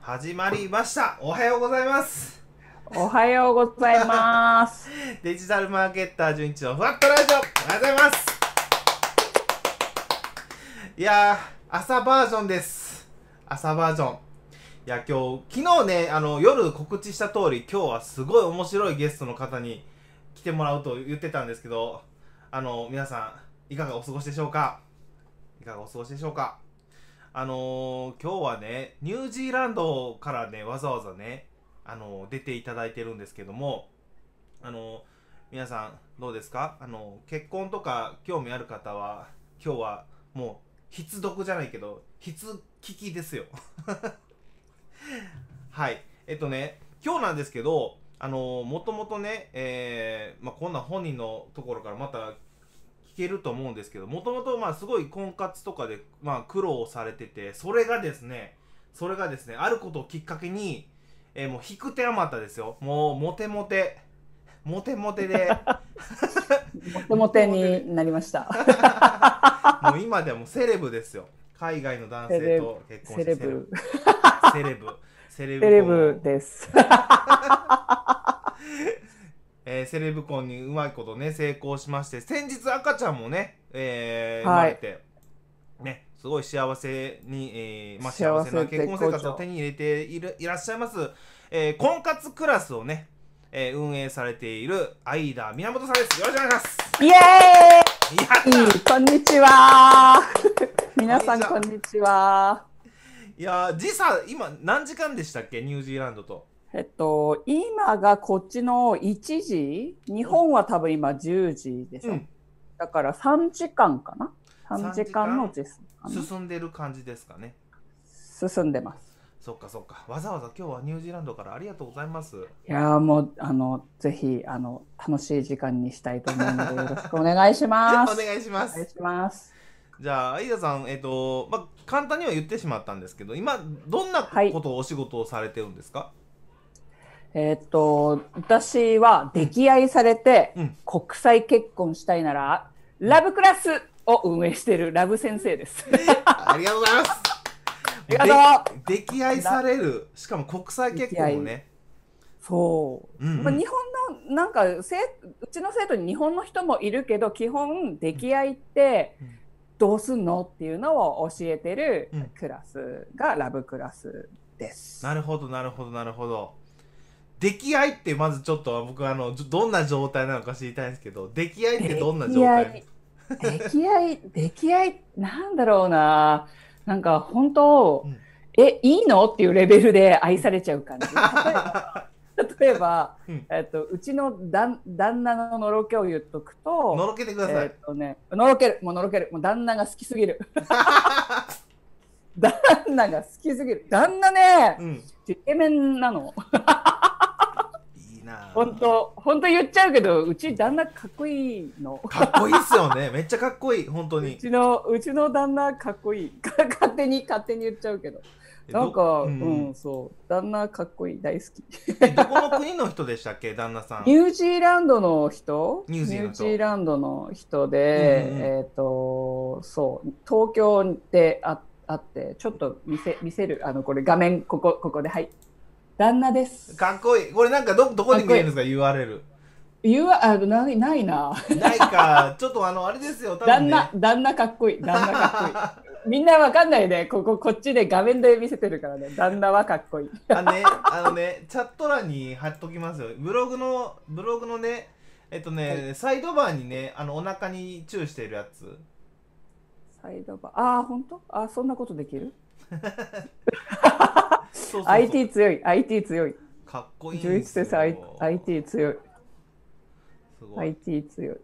始まりました。おはようございます。おはようございます。デジタルマーケッター純一のふわっとラジオ。おはようございます。いやー朝バージョンです。朝バージョン。いや今日昨日ねあの夜告知した通り今日はすごい面白いゲストの方に来てもらうと言ってたんですけどあの皆さんいかがお過ごしでしょうか？いかがお過ごしでしょうか？あのー、今日はねニュージーランドからねわざわざねあの出ていただいてるんですけどもあの皆さんどうですか？あの結婚とか興味ある方は今日はもう必読じゃないけど必聞きですよ。はい。えっとね今日なんですけどあのもともとね、えーまあ、こんな本人のところからまたけると思うんですけどもともとまあすごい婚活とかで、まあ、苦労されててそれがですねそれがですねあることをきっかけにえーもう引く手あまたですよ。もうモテモテ。モテモテで。モテモテになりました。もう今ではもうセレブですよ。海外の男性と結婚してセレブ、セレブ。セレブ。セレブです。えーセレブ婚にうまいことね成功しまして先日赤ちゃんもね、えー生はい。まれて、ねすごい幸せに、えーまあ、幸せな結婚生活を手に入れているいらっしゃいます、えー婚活クラスをね、えー運営されている相田源さんです。よろしくお願いします。イエーイ！こんにちは。皆さんこんにちは。いやー時差今何時間でしたっけ？ニュージーランドとえっと、今がこっちの1時、日本は多分今10時でしょ。うんだから3時間かな ?3 時間の時進んでる感じですかね進んでます。そっかそっかわざわざ今日はニュージーランドからありがとうございますいやーもう、あの、ぜひ、あの、楽しい時間にしたいと思うので、よろしくお願いしまおす。願いしますお願いします。じゃあ相田さんえっ、とまあ簡単には言ってしまったんですけど今どんなはいことをお仕事をされてるんですか、えーっと、私は溺愛されてうん。国際結婚したいなら、ラブクラスを運営しているラブ先生です。ありがとうございます。ありがとう。で溺愛されるしかも国際結婚もね。そう。うんうん。まあ、日本の、なんかせ、うちの生徒に日本の人もいるけど、基本、溺愛ってうん。どうすんのっていうのを教えてるうん。クラスがラブクラスです。なるほどなるほどなるほど溺愛ってまずちょっと僕あのどどんな状態なのか知りたいんですけど溺愛ってどんな状態？溺愛、溺愛、なんだろうな。なんか本当、うんえ、いいの？っていうレベルで愛されちゃう感じ。例えば、例えばうんえっと、うちの旦旦那ののろけを言っとくと、のろけてください、えっとね、のろける、もうのろける、もう旦那が好きすぎる。旦那が好きすぎる。旦那ね、うんイケメンなの。いいなあ本当、本当言っちゃうけど、うち旦那かっこいいの。かっこいいっすよねめっちゃかっこいい本当うにちの、うちの旦那かっこいい。か勝手に、勝手に言っちゃうけど。なんか、どう、うんそう。旦那かっこいい。大好き。えどこの国の人でしたっけ？旦那さんニュージーランドの人？ニュージーランドの人で、うんうんうんえっ、と、そう、東京でああって、ちょっと見せ見せる、あの、これ画面、ここ、ここで、はい。旦那です。かっこいいこれなんかどどこに見えるんですか？URL 言うわ、あないないな。ないかちょっとあのあれですよね旦那、旦那かっこいい。旦那かっこいい。みんなわかんないね。ここ、こっちで画面で見せてるからね。旦那はかっこいい。あのね、あのね、チャット欄に貼っときますよ。ブログの、ブログのね、えっとね、はサイドバーにね、あの、お腹にチューしてるやつ。サイドバー。ああ、本当？あそんなことできる？そうそうそう ?IT 強い。IT 強い。かっこいいん11ですよ。先生 IT 強い。すごい。IT 強い。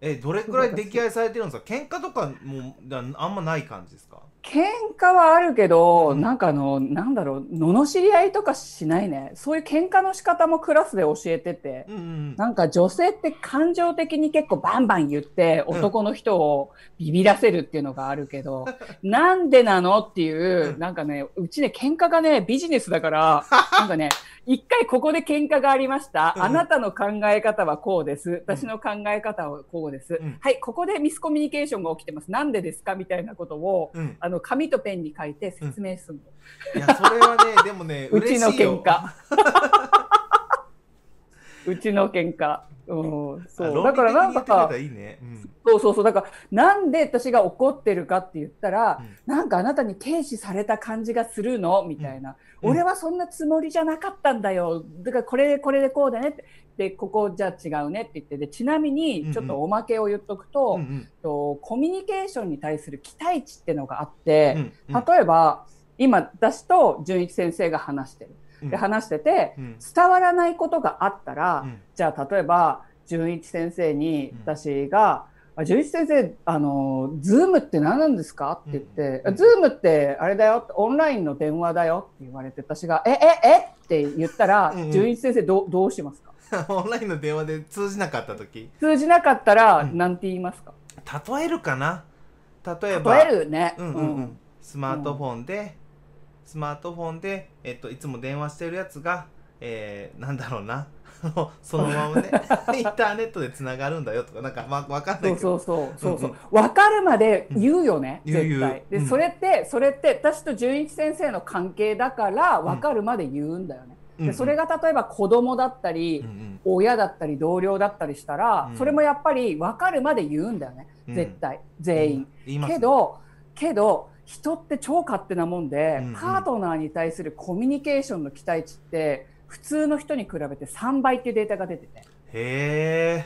え、どれくらい溺愛されてるんですか？喧嘩とかもだあんまない感じですか？喧嘩はあるけど、うんなんかあの、なんだろう、罵り合いとかしないね。そういう喧嘩の仕方もクラスで教えてて。うんうん。なんか女性って感情的に結構バンバン言ってうん男の人をビビらせるっていうのがあるけど、なんでなのっていうう、んなんかね、うちね、喧嘩がね、ビジネスだから、なんかね、一回ここで喧嘩がありました。うんあなたの考え方はこうです。私の考え方はこうです。うんはい、ここでミスコミュニケーションが起きてます。なんでですか？みたいなことを、うん。あの、紙とペンに書いて説明するの、いやそれはね でもねうちの喧嘩。うちの喧嘩。うんそう。だからなんかいいね、うん。そうそうそう。だからなんで私が怒ってるかって言ったら、うん。なんかあなたに軽視された感じがするの？みたいな、うん。俺はそんなつもりじゃなかったんだよ。だからこれでこれでこうだねってでここじゃあ違うねって言ってでちなみにちょっとおまけを言っとくと,、うんうん。とコミュニケーションに対する期待値っていうのがあって、うんうん。例えば今私と純一先生が話してる。うん。で話しててうん。伝わらないことがあったら、うん。じゃあ例えば純一先生にうん。私が「あ純一先生あのズームって何なんですか?」って言ってズームってあれだよオンラインの電話だよ」って言われて私が「えええ？って言ったらうんうん。純一先生どうどうしますか？オンラインの電話で通じなかった時。通じなかったらうん。何て言いますか？例えるかな？例えば例えるね。うんうん。うん、スマートフォンで、スマートフォンで、えっと、いつも電話してるやつが、えー、なんだろうな？そのままね インターネットでつながるんだよとかなんかわわかんないけど。そうそうそうそうそう。うん分かるまで言うよね、うん。絶対。で、言ううん。それってそれって私と純一先生の関係だから分かるまで言うんだよね、うんうんでそれが例えば子供だったり、親だったり同僚だったりしたら、うん。それもやっぱり分かるまで言うんだよね。うん。絶対、全員、けどけど人って超勝手なもんで、パートナーに対するコミュニケーションの期待値って普通の人に比べて3倍っていうデータが出てて。へ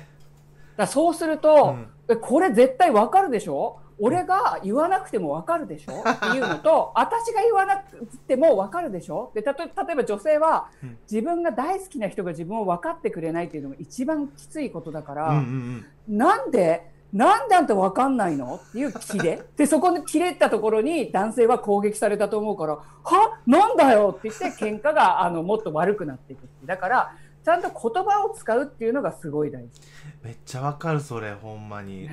らそうするえ、と、これ絶対わかるでしょ？俺が言わなくてもわかるでしょ？っていうのと 私が言わなくてもわかるでしょ？でたと例えば女性はうん。自分が大好きな人が自分を分かってくれないっていうのが一番きついことだから、うんうんなんでなんであんた分かんないの？っていう切れで そこで切れたところに男性は攻撃されたと思うから「は？なんだよ!」って言って喧嘩があのもっと悪くなっていくだからちゃんと言葉を使うっていうのがすごい大事。めっちゃわかるそれほんまに。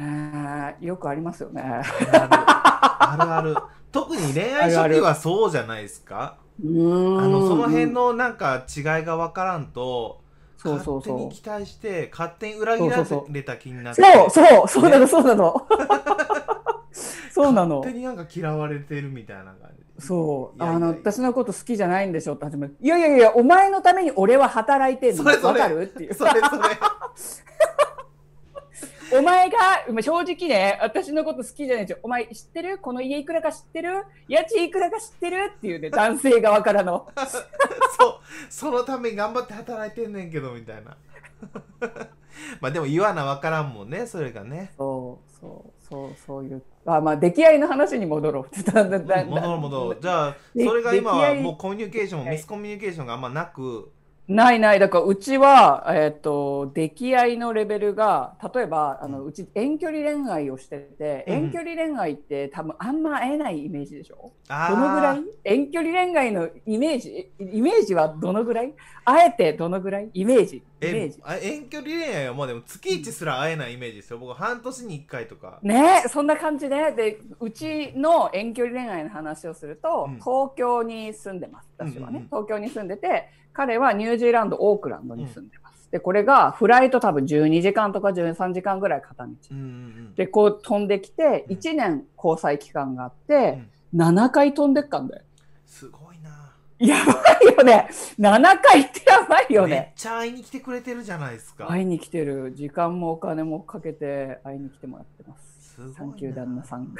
よくありますよね。あるある。ある特に恋愛初期はそうじゃないですか？あのその辺のなんか違いがわからんとそうそうそう。勝手に期待して勝手に裏切られた気になって。そう。そうそうなのそうなの そうなの。勝手になんか嫌われてるみたいな感じ。そう。あの私のこと好きじゃないんでしょ？って始めるいやいやいやお前のために俺は働いてんの？わかる？っていう。それそれ。お前がまあ正直ね私のこと好きじゃないでしょお前知ってる？この家いくらか知ってる？家賃いくらか知ってる？っていうね男性側からの。そう。そのために頑張って働いてんねんけどみたいな。まあでも言わなわからんもんねそれがね。そうそうそうそういうあまあ出来合いの話に戻ろう。戻ろう戻ろう。じゃあでそれが今はい。もうコミュニケーションはい。ミスコミュニケーションがあんまなく？ないない。だからうちは、えっと出来合いのレベルが例えばあのうち遠距離恋愛をしてて、うん。遠距離恋愛って多分あんま会えないイメージでしょ？どのぐらい？遠距離恋愛のイメージ？イメージはどのぐらい？あえてどのぐらい？イメージえあ遠距離恋愛はもうでも月1すら会えないイメージですよ。僕半年に1回とか。ねそんな感じででうちの遠距離恋愛の話をすると、うん。東京に住んでます。私はね、うんうんうん。東京に住んでて彼はニュージーランドオークランドに住んでます、でこれがフライト多分12時間とか13時間ぐらい片道、うんうんでこう飛んできてうん。1年交際期間があっうてん、7回飛んでっかんだよ。すごい。なやばいよね。7回ってやばいよめっねちゃ会いに来てくれてるじゃないですか。会いに来てる。時間もお金もかけて会いに来てもらってます。すごいな。サンキュー旦那さん。めっ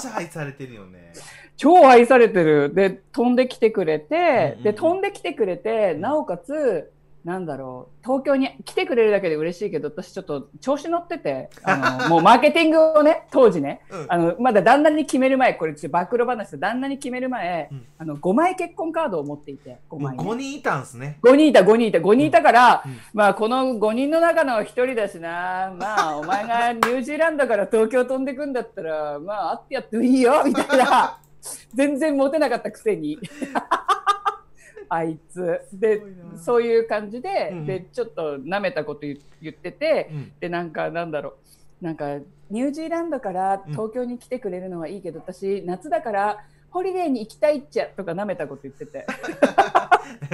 ちゃ愛されてるよね。超愛されてる。で飛んできてくれて、うんうんうん。で飛んできてくれてなおかつなんだろう。東京に来てくれるだけで嬉しいけど私ちょっと調子乗っててあの もうマーケティングをね当時ねうん。あのまだ旦那に決める前これちょっと暴露話で旦那に決める前、うん。あの5枚結婚カードを持っていて5もう枚、ね、5人いたんすね。5人いた5人いた。5人いたから、うん。まあこの5人の中の1人だしな。まあお前がニュージーランドから東京飛んでくんだったらまあ会ってやってもいいよみたいな。全然モテなかったくせにあいつ。でそういう感じで,、うん。でちょっと舐めたこと言言っててうん。でなんかなんだろう。なんかニュージーランドから東京に来てくれるのはいいけど、私夏だからホリデーに行きたいっちゃとか舐めたこと言ってて。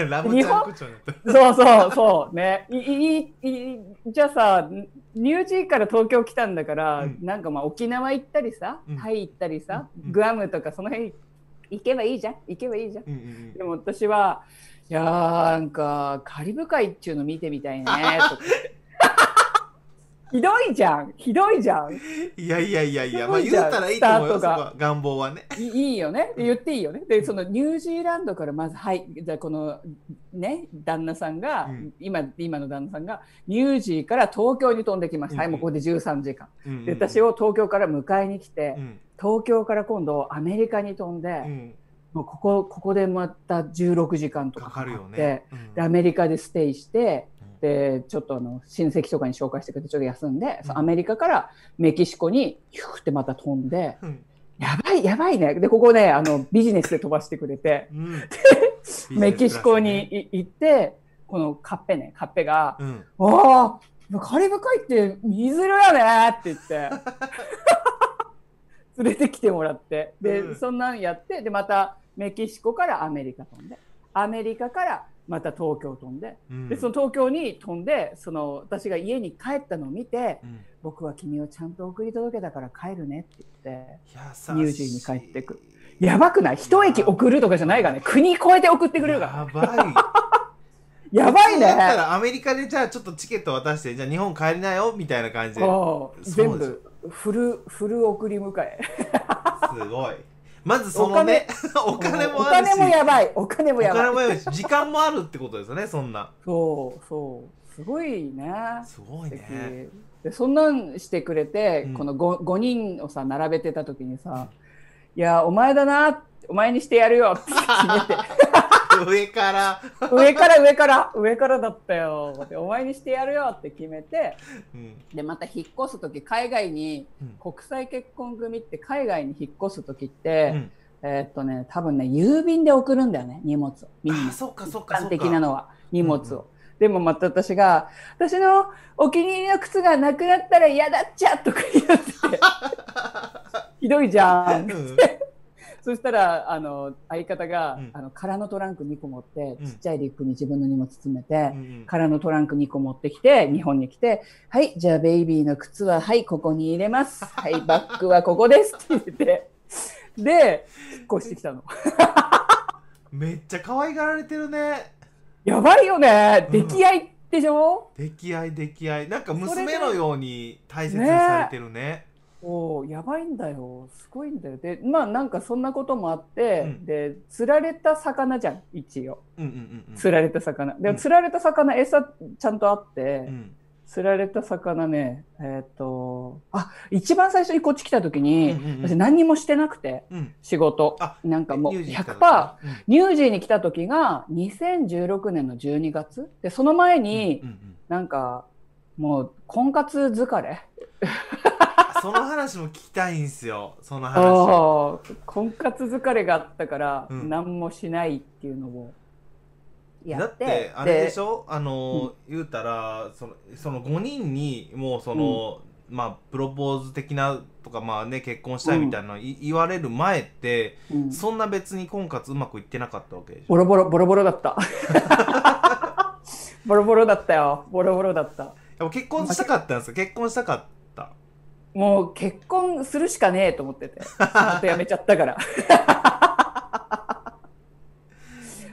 ラムちゃん口調になった。そうそうそうね。いいいいじゃあさニュージーから東京来たんだから、うん。なんかまあ沖縄行ったりさ、うん。タイ行ったりさ、うん。グアムとかその辺行けばいいじゃん。行けばいいじゃん。うんうんでも私はいやーなんかカリブ海っちゅうの見てみたいね。ひどいじゃん。ひどいじゃん。うんいやいやいやいやまあ言うたらいいと思うよ願望はね。いいいよね。で言っていいよね。でそのニュージーランドからまずはい。じゃあこのね旦那さんが、うん。今今の旦那さんがニュージーから東京に飛んできました、はいうん。もうここで13時間。うんうん。で私を東京から迎えに来て、うん東京から今度アメリカに飛んで、うん。もうここここでまた16時間とかかかるよね。うん。でアメリカでステイしてうん。でちょっとあの親戚とかに紹介してくれてちょっと休んで、アメリカからメキシコにヒューってまた飛んでうん。やばいやばいね。でここねあのビジネスで飛ばしてくれて。うん。メキシコにい行ってこのカッペねカッペがうん「わあカリブ海って水色やね」って言って 連れてきてもらって。で、うん。そんなんやってでまたメキシコからアメリカ飛んで。アメリカからまた東京飛んで。うん。でその東京に飛んでその私が家に帰ったのを見てうん。僕は君をちゃんと送り届けたから帰るねって言ってニュージーに帰ってく。やばくない？一駅送るとかじゃないからね。国越えて送ってくれるから。やばい。やばいね。だったらアメリカでじゃあちょっとチケット渡してじゃあ日本帰りなよみたいな感じで。全部フルフル送り迎え。すごい。まずそのねお金。もおあるし。金もやばい。お金もおやばい。金もやばいし時間もあるってことですよねそんな。そうそう。すごいね。すごいね。でそんなんしてくれて、うん。この 5, 5人をさ並べてた時にさ「いやお前だなお前にしてやるよ」って決めて 上から。上から上から。上からだったよ。でお前にしてやるよって決めて。うん。でまた引っ越す時海外にうん。国際結婚組って海外に引っ越す時って、うん。えーっとね多分ね郵便で送るんだよね荷物。をみんな。あそっかそっか。的なのは荷物を、うんうん。でもまた私が「私のお気に入りの靴がなくなったら嫌だっちゃ」とか言って。ひどいじゃん。うんそしたらあの相方が、うん。あの空のトランク2個持って、うん。ちっちゃいリュックに自分の荷物詰めて、うん空のトランク2個持ってきて日本に来て「はいじゃあベイビーの靴ははいここに入れます。はい バッグはここです」って言ってで引っ越してきたの。めっちゃ可愛がられてるね。やばいよね。うん。出来合いでしょ、溺愛溺愛。なんかそれで娘のように大切にされてるねおおやばいんだよ。すごいんだよ。でまあなんかそんなこともあって、うん。で釣られた魚じゃん一応。うんうんうん釣られた魚。でうん。釣られた魚餌ちゃんとあって、うん。釣られた魚ねえっ、とあ一番最初にこっち来た時に、うんうんうん。私何にもしてなくてうん。仕事。あなんかもうニュージー来た100%時うん。ニュージーに来た時が2016年の12月？でその前にうんうん。なんかもう婚活疲れその話も聞きたいんすよ。その話。婚活疲れがあったからうん。何もしないっていうのをやだっっててあれでしょ？あの、言うたらそのその5人にもうその、まあプロポーズ的なとかまあね結婚したいみたいなのい、言われる前ってうん。そんな別に婚活うまくいってなかったわけでしょ？ボロボロボロボロだった。ボロボロだったよ。ボロボロだった。やっぱ結婚したかったんですか結婚したかったもう結婚するしかねえと思ってて。ちゃんとやめちゃったから。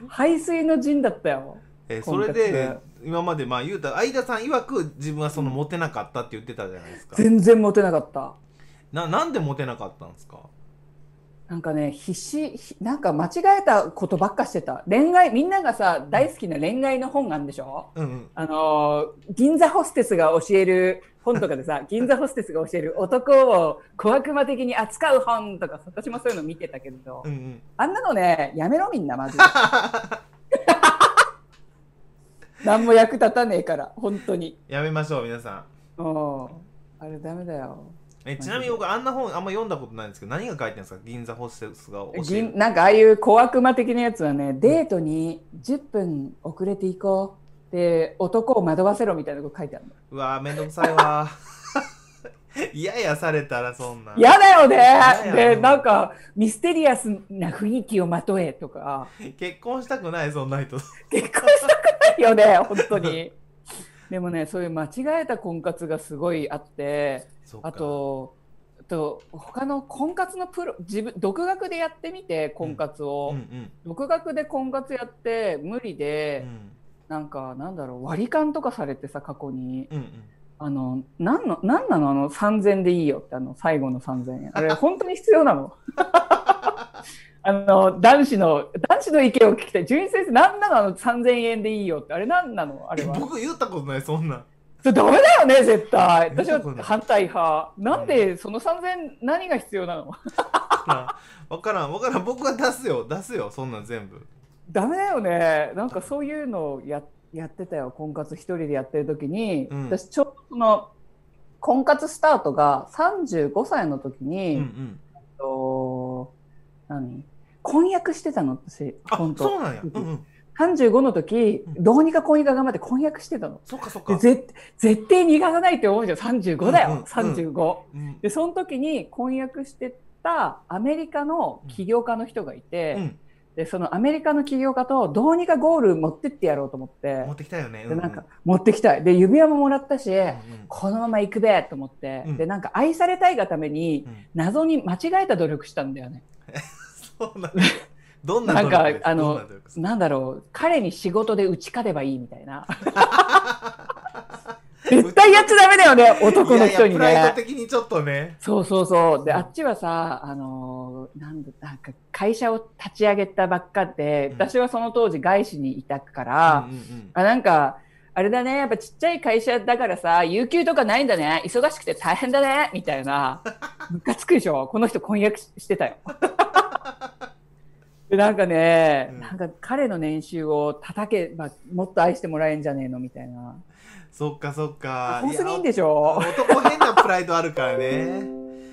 排水の陣だったよ。えーそれで今までまあ言うたら相田さん曰く自分はそのモテなかったって言ってたじゃないですか。全然モテなかった。ななんでモテなかったんですか？なんかね必死ひなんか間違えたことばっかしてた。恋愛みんながさ大好きな恋愛の本あんでしょ？うんうん。あのー銀座ホステスが教える本とかでさ 銀座ホステスが教える男を小悪魔的に扱う本とか私もそういうの見てたけど、うんうん。あんなのねやめろみんなマジで。何も役立たねえから本当に。やめましょう皆さん。うん。あれダメだよえちなみに僕あんな本あんま読んだことないんですけど何が書いてるんですか？銀座ホステスが教える。銀 なんかああいう小悪魔的なやつはねデートに10分遅れていこうで男を惑わせろみたいなこと書いてあるの。うわーめんどくさいわ。嫌やされたらそんな。嫌だよね。やでなんかミステリアスな雰囲気をまとえとか。結婚したくないそんな人。結婚したくないよね本当にでもねそういう間違えた婚活がすごいあってあとあと他の婚活のプロ自分独学でやってみて婚活を、うんうん。独学で婚活やって無理うで、ん。なんかなんだろう割り勘とかされてさ過去に。うんうん。あのなんのなんなの？あの3000でいいよってあの最後の3000円。あれ本当に必要なの？あの男子の男子の意見を聞きたい。純一先生なんなの？あの3000円でいいよって。あれなんなの？あれえは。僕言ったことないそんな。んそれダメだよね絶対。私は反対派。なんでその3000円何が必要なの？分からん分からん。僕は出すよ。出すよそんなん全部。ダメだよね。なんかそういうのをややってたよ。婚活一人でやってる時に、うん。私ちょっとその婚活スタートが35歳の時うんに、うん。と何？婚約してたの？私あ本当そうなんや。うんうん。35の時うん。どうにかこうにか頑張って婚約してたの？そっかそっか。で絶絶対逃がさないって思うじゃん。35だよ、うんうん。うん。35うん。でその時に婚約してたアメリカの起業家の人がいて、うん。でそのアメリカの起業家とどうにかゴール持ってってやろうと思って。持ってきたよね。でなんか持ってきたい。で指輪ももらったし、うんうん。このまま行くべと思って、うん。でなんか愛されたいがためにうん。謎に間違えた努力したんだよね。そうなんやどんななんかあのなんだろう彼に仕事で打ち勝てばいいみたいな。絶対やっちゃダメだよね男の人にいやいやプライドね的にちょっとね。そうそうそう。であっちはさあのーなんだなんか会社を立ち上げたばっかで、うん。私はその当時外資にいたから、うんうんうん。あなんかあれだね。やっぱちっちゃい会社だからさ有給とかないんだね。忙しくて大変だね。みたいな。ムカつくでしょ。この人婚約ししてたよ。でなんかね、うん。なんか彼の年収を叩けばもっと愛してもらえんじゃねえの？みたいな。そっかそっか。多すぎんでしょ？男変なプライドあるからね。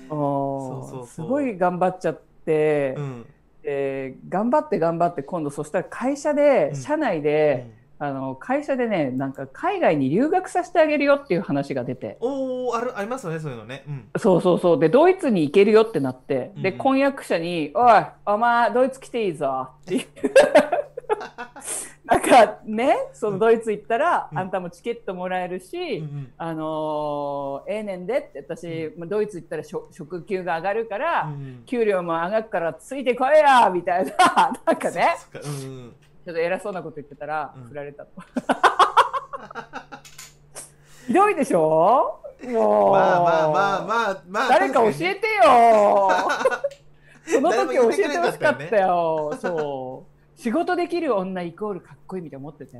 おそうそうそう。すごい頑張っちゃって、うん。で頑張って頑張って今度そしたら会社で、うん。社内で、あの会社でねなんか海外に留学させてあげるよっていう話が出て。おおあるありますよねそういうのね。うん。そうそうそう。でドイツに行けるよってなって、でうん。婚約者に「おいお前ドイツ来ていいぞ」っていう。なんかねそのドイツ行ったら、うん。あんたもチケットもらえるし、うんうん。あのーええねんでって私、まあドイツ行ったらしょ職給が上がるから、うん給料も上がるからついてこいやみたいな。なんかねちょっと偉そうなこと言ってたら、うん振られたと。ひどいでしょ？もう。まあまあまあまあまあ誰か教えてよその時教えてほしかっったよ。そう。仕事できる女イコールかっこいいみたいに思ってて。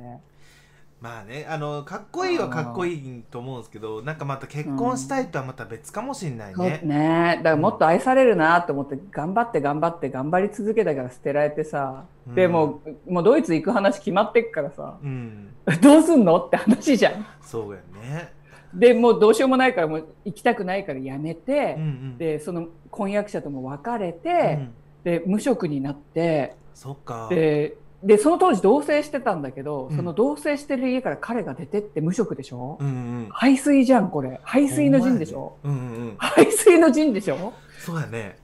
まあねあのかっこいいはかっこいいと思うんですけどなんかまた結婚したいとはまた別かもしれないそうね、ねだからもっと愛されるなと思って頑張って頑張って頑張り続けたから捨てられてさ、うん。でもうもうドイツ行く話決まってっからさ。うん。どうすんのって話じゃん。そうやね。でもうどうしようもないからもう行きたくないからやめて、うんうん。でその婚約者とも別れうて、ん。で無職になって。そっか。ででその当時同棲してたんだけど、うん。その同棲してる家から彼が出てって無職でしょ、うんうん。排水じゃんこれ。排水の陣でしょ、うんうんうん。排水の陣でしょ？そうやね。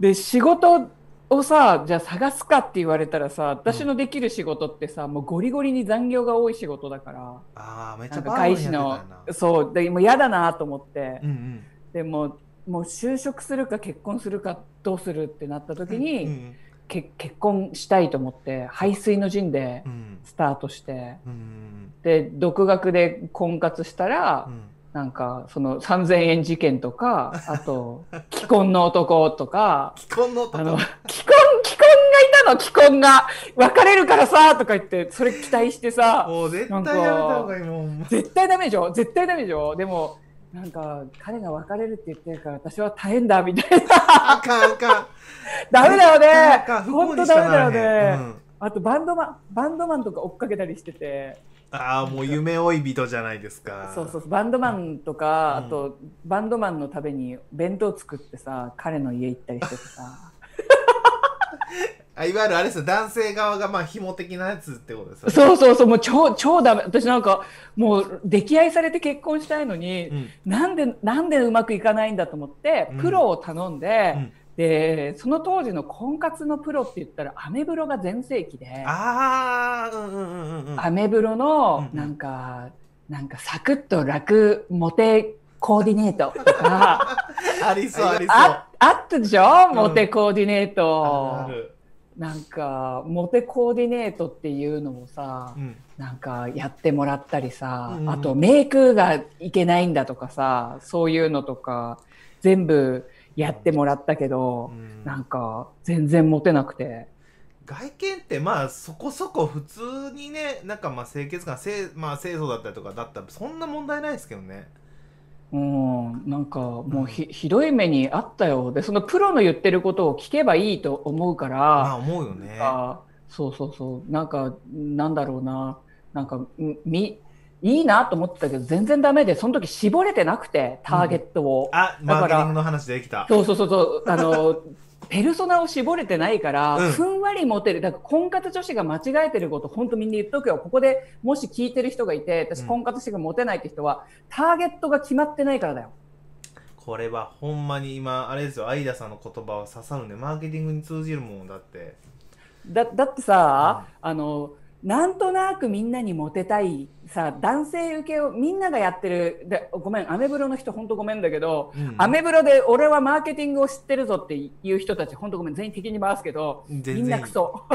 で仕事をさじゃあ探すかって言われたらさ私のできる仕事ってさ、もうゴリゴリに残業が多い仕事だから。ああめっちゃ外資のそう。でもう嫌だなと思って、うんうん。でももう就職するか結婚するかどうするってなった時に、うんけ結婚したいと思って排水の陣でうん。スタートして。うん。で独学で婚活したら、うん。なんかその3000円事件とか あと既婚の男とか既婚のあの男既婚既婚がいたの？既婚が。別れるからさとか言ってそれ期待してさもう絶対やめた方がいいもん絶対ダメでしょ？絶対ダメでしょ？でもなんか彼が別れるって言ってるから私は大変だみたいな。あかんあかん。ダメだよね。本当ダメだよね、うん。あとバンドマンバンドマンとか追っかけたりしてて。ああもう夢追い人じゃないですか。そうそうそうバンドマンとか、うん。あとバンドマンのために弁当作ってさ彼の家行ったりしててさ あいわゆるあれですよ。男性側がまあ紐的なやつってことですよね。そうそうそう、もう超、超ダメ。私なんか、もう溺愛されて結婚したいのに、うん。なんで、なんでうまくいかないんだと思ってうん、プロを頼んで、うん。で、その当時の婚活のプロって言ったら、アメブロが全盛期で、ああうんうんうんうんうん。アメブロのうんなんか、なんかサクッと楽モテコーディネートとか、ありそうありそう。ああったでしょ？ん。モテコーディネート。なんか、モテコーディネートっていうのをさ、うん。なんかやってもらったりさ、うんうん。あとメイクがいけないんだとかさ、そういうのとか、全部やってもらったけどう、ん。なんか全然モテなくて。外見ってまあそこそこ普通にねなんかまあ清潔感清,、まあ、清楚だったりとかだったらそんな問題ないですけどねうん、なんかもうひひどい目にあったよ。で、そのプロの言ってることを聞けばいいと思うから、まあ思うよね。あそうそうそう、なんか、なんだろうな、なんか、んみ、いいなと思ってたけど、全然ダメで、その時絞れてなくて、ターゲットを。あマーケティングの話できた。そうそうそうそう、あの、ペルソナを絞れてないから、うんふんわりモテる。だから婚活女子が間違えてること、本当みんな言っとくよ。ここでもし聞いてる人がいて、私うん婚活してがモテないって人は、ターゲットが決まってないからだよ。これはほんまに今あれですよ相田さんの言葉は刺さるねマーケティングに通じるもんだってだだってさ、あのなんとなくみんなにモテたいさ男性受けをみんながやってる。でごめんアメブロの人本当ごめんだけど、うん。アメブロで俺はマーケティングを知ってるぞっていう人たち本当ごめん。全員敵に回すけどみんなクソ。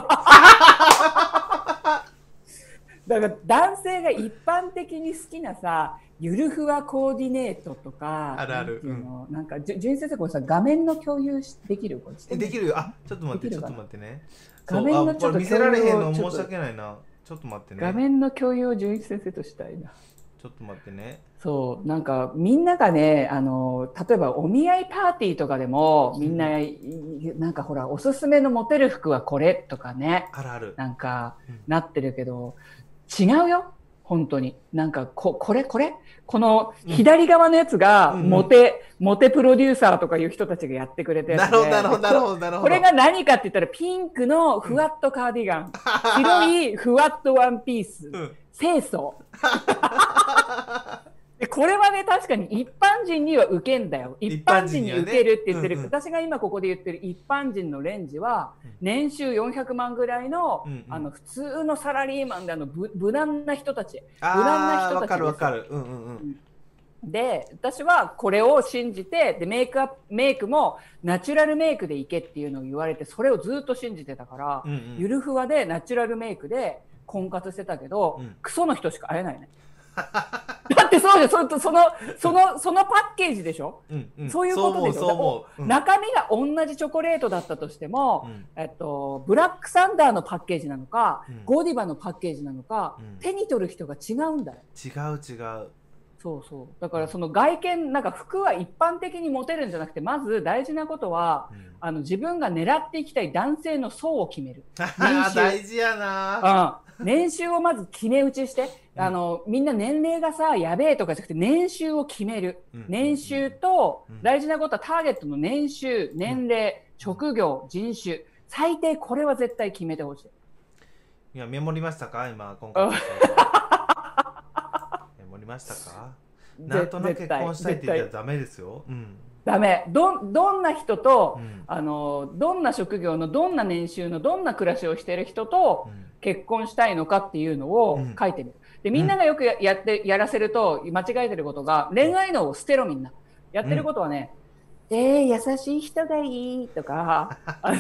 だから男性が一般的に好きなさゆるふわコーディネートとかあるある。なんか純先生これさ画面の共有しできる？これできるよ。あちょっと待ってちょっと待ってね画面のちょっと見せられへんの共有をちょっと。申し訳ないな。ちょっと待ってね。画面の共有を純一先生としたいな。ちょっと待ってね。そう。なんかみんながねあの例えばお見合いパーティーとかでもみんな、いなんかほらおすすめのモテる服はこれとかね。あるある。なんかうん。なってるけど違うよ本当に。なんかここれこれ？この左側のやつがうんモテ、モテプロデューサーとかいう人たちがやってくれてなるほどなるほどなるほどなるほど。これが何かって言ったらピンクのふわっとカーディガン、白いふわっとワンピース、うん。清楚 でこれはね確かに一般人には受けんだよ。一般人に受けるって言ってる、ねうんうん私が今ここで言ってる一般人のレンジはうん。年収400万ぐらいの,、うんうん。あの普通のサラリーマンであのぶ無難な人たち。あ無難な人たちーわかるわですかる。うんうんうん。で私はこれを信じてでメイクアップメイクもナチュラルメイクでいけっていうのを言われてそれをずっと信じてたから、うんうん。ゆるふわでナチュラルメイクで婚活してたけど、うん。クソの人しか会えないね。だってそうでそそのそのそのパッケージでしょ、うんうん。そういうことでしょ？そう思うん。中身が同じチョコレートだったとしても、うん。えっと、ブラックサンダーのパッケージなのか、うん。ゴディバのパッケージなのか、うん。手に取る人が違うんだよ。違う違う。そうそう。だからその外見なんか服は一般的にモテるんじゃなくてまず大事なことはうん。あの自分が狙っていきたい男性の層を決める。大事やな。うん、年収をまず決め打ちして、うんあのみんな年齢がさやべえとかじゃなくて年収を決める、うん。年収とうん。大事なことはターゲットの年収年齢職業人種。最低これは絶対決めてほしい。いやメモりましたか？今今回メモりましたか？なんとなく結婚したいって言ったらダメですよ。うん。ダメ。どどんな人と、うん。あのどんな職業のどんな年収のどんな暮らしをしている人とうん。結婚したいのかっていうのをうん。書いてみる。でみんながよくややってやらせると間違えてることが恋愛脳を捨てろみんな。やってることはね、えー、優しい人がいいとか、あの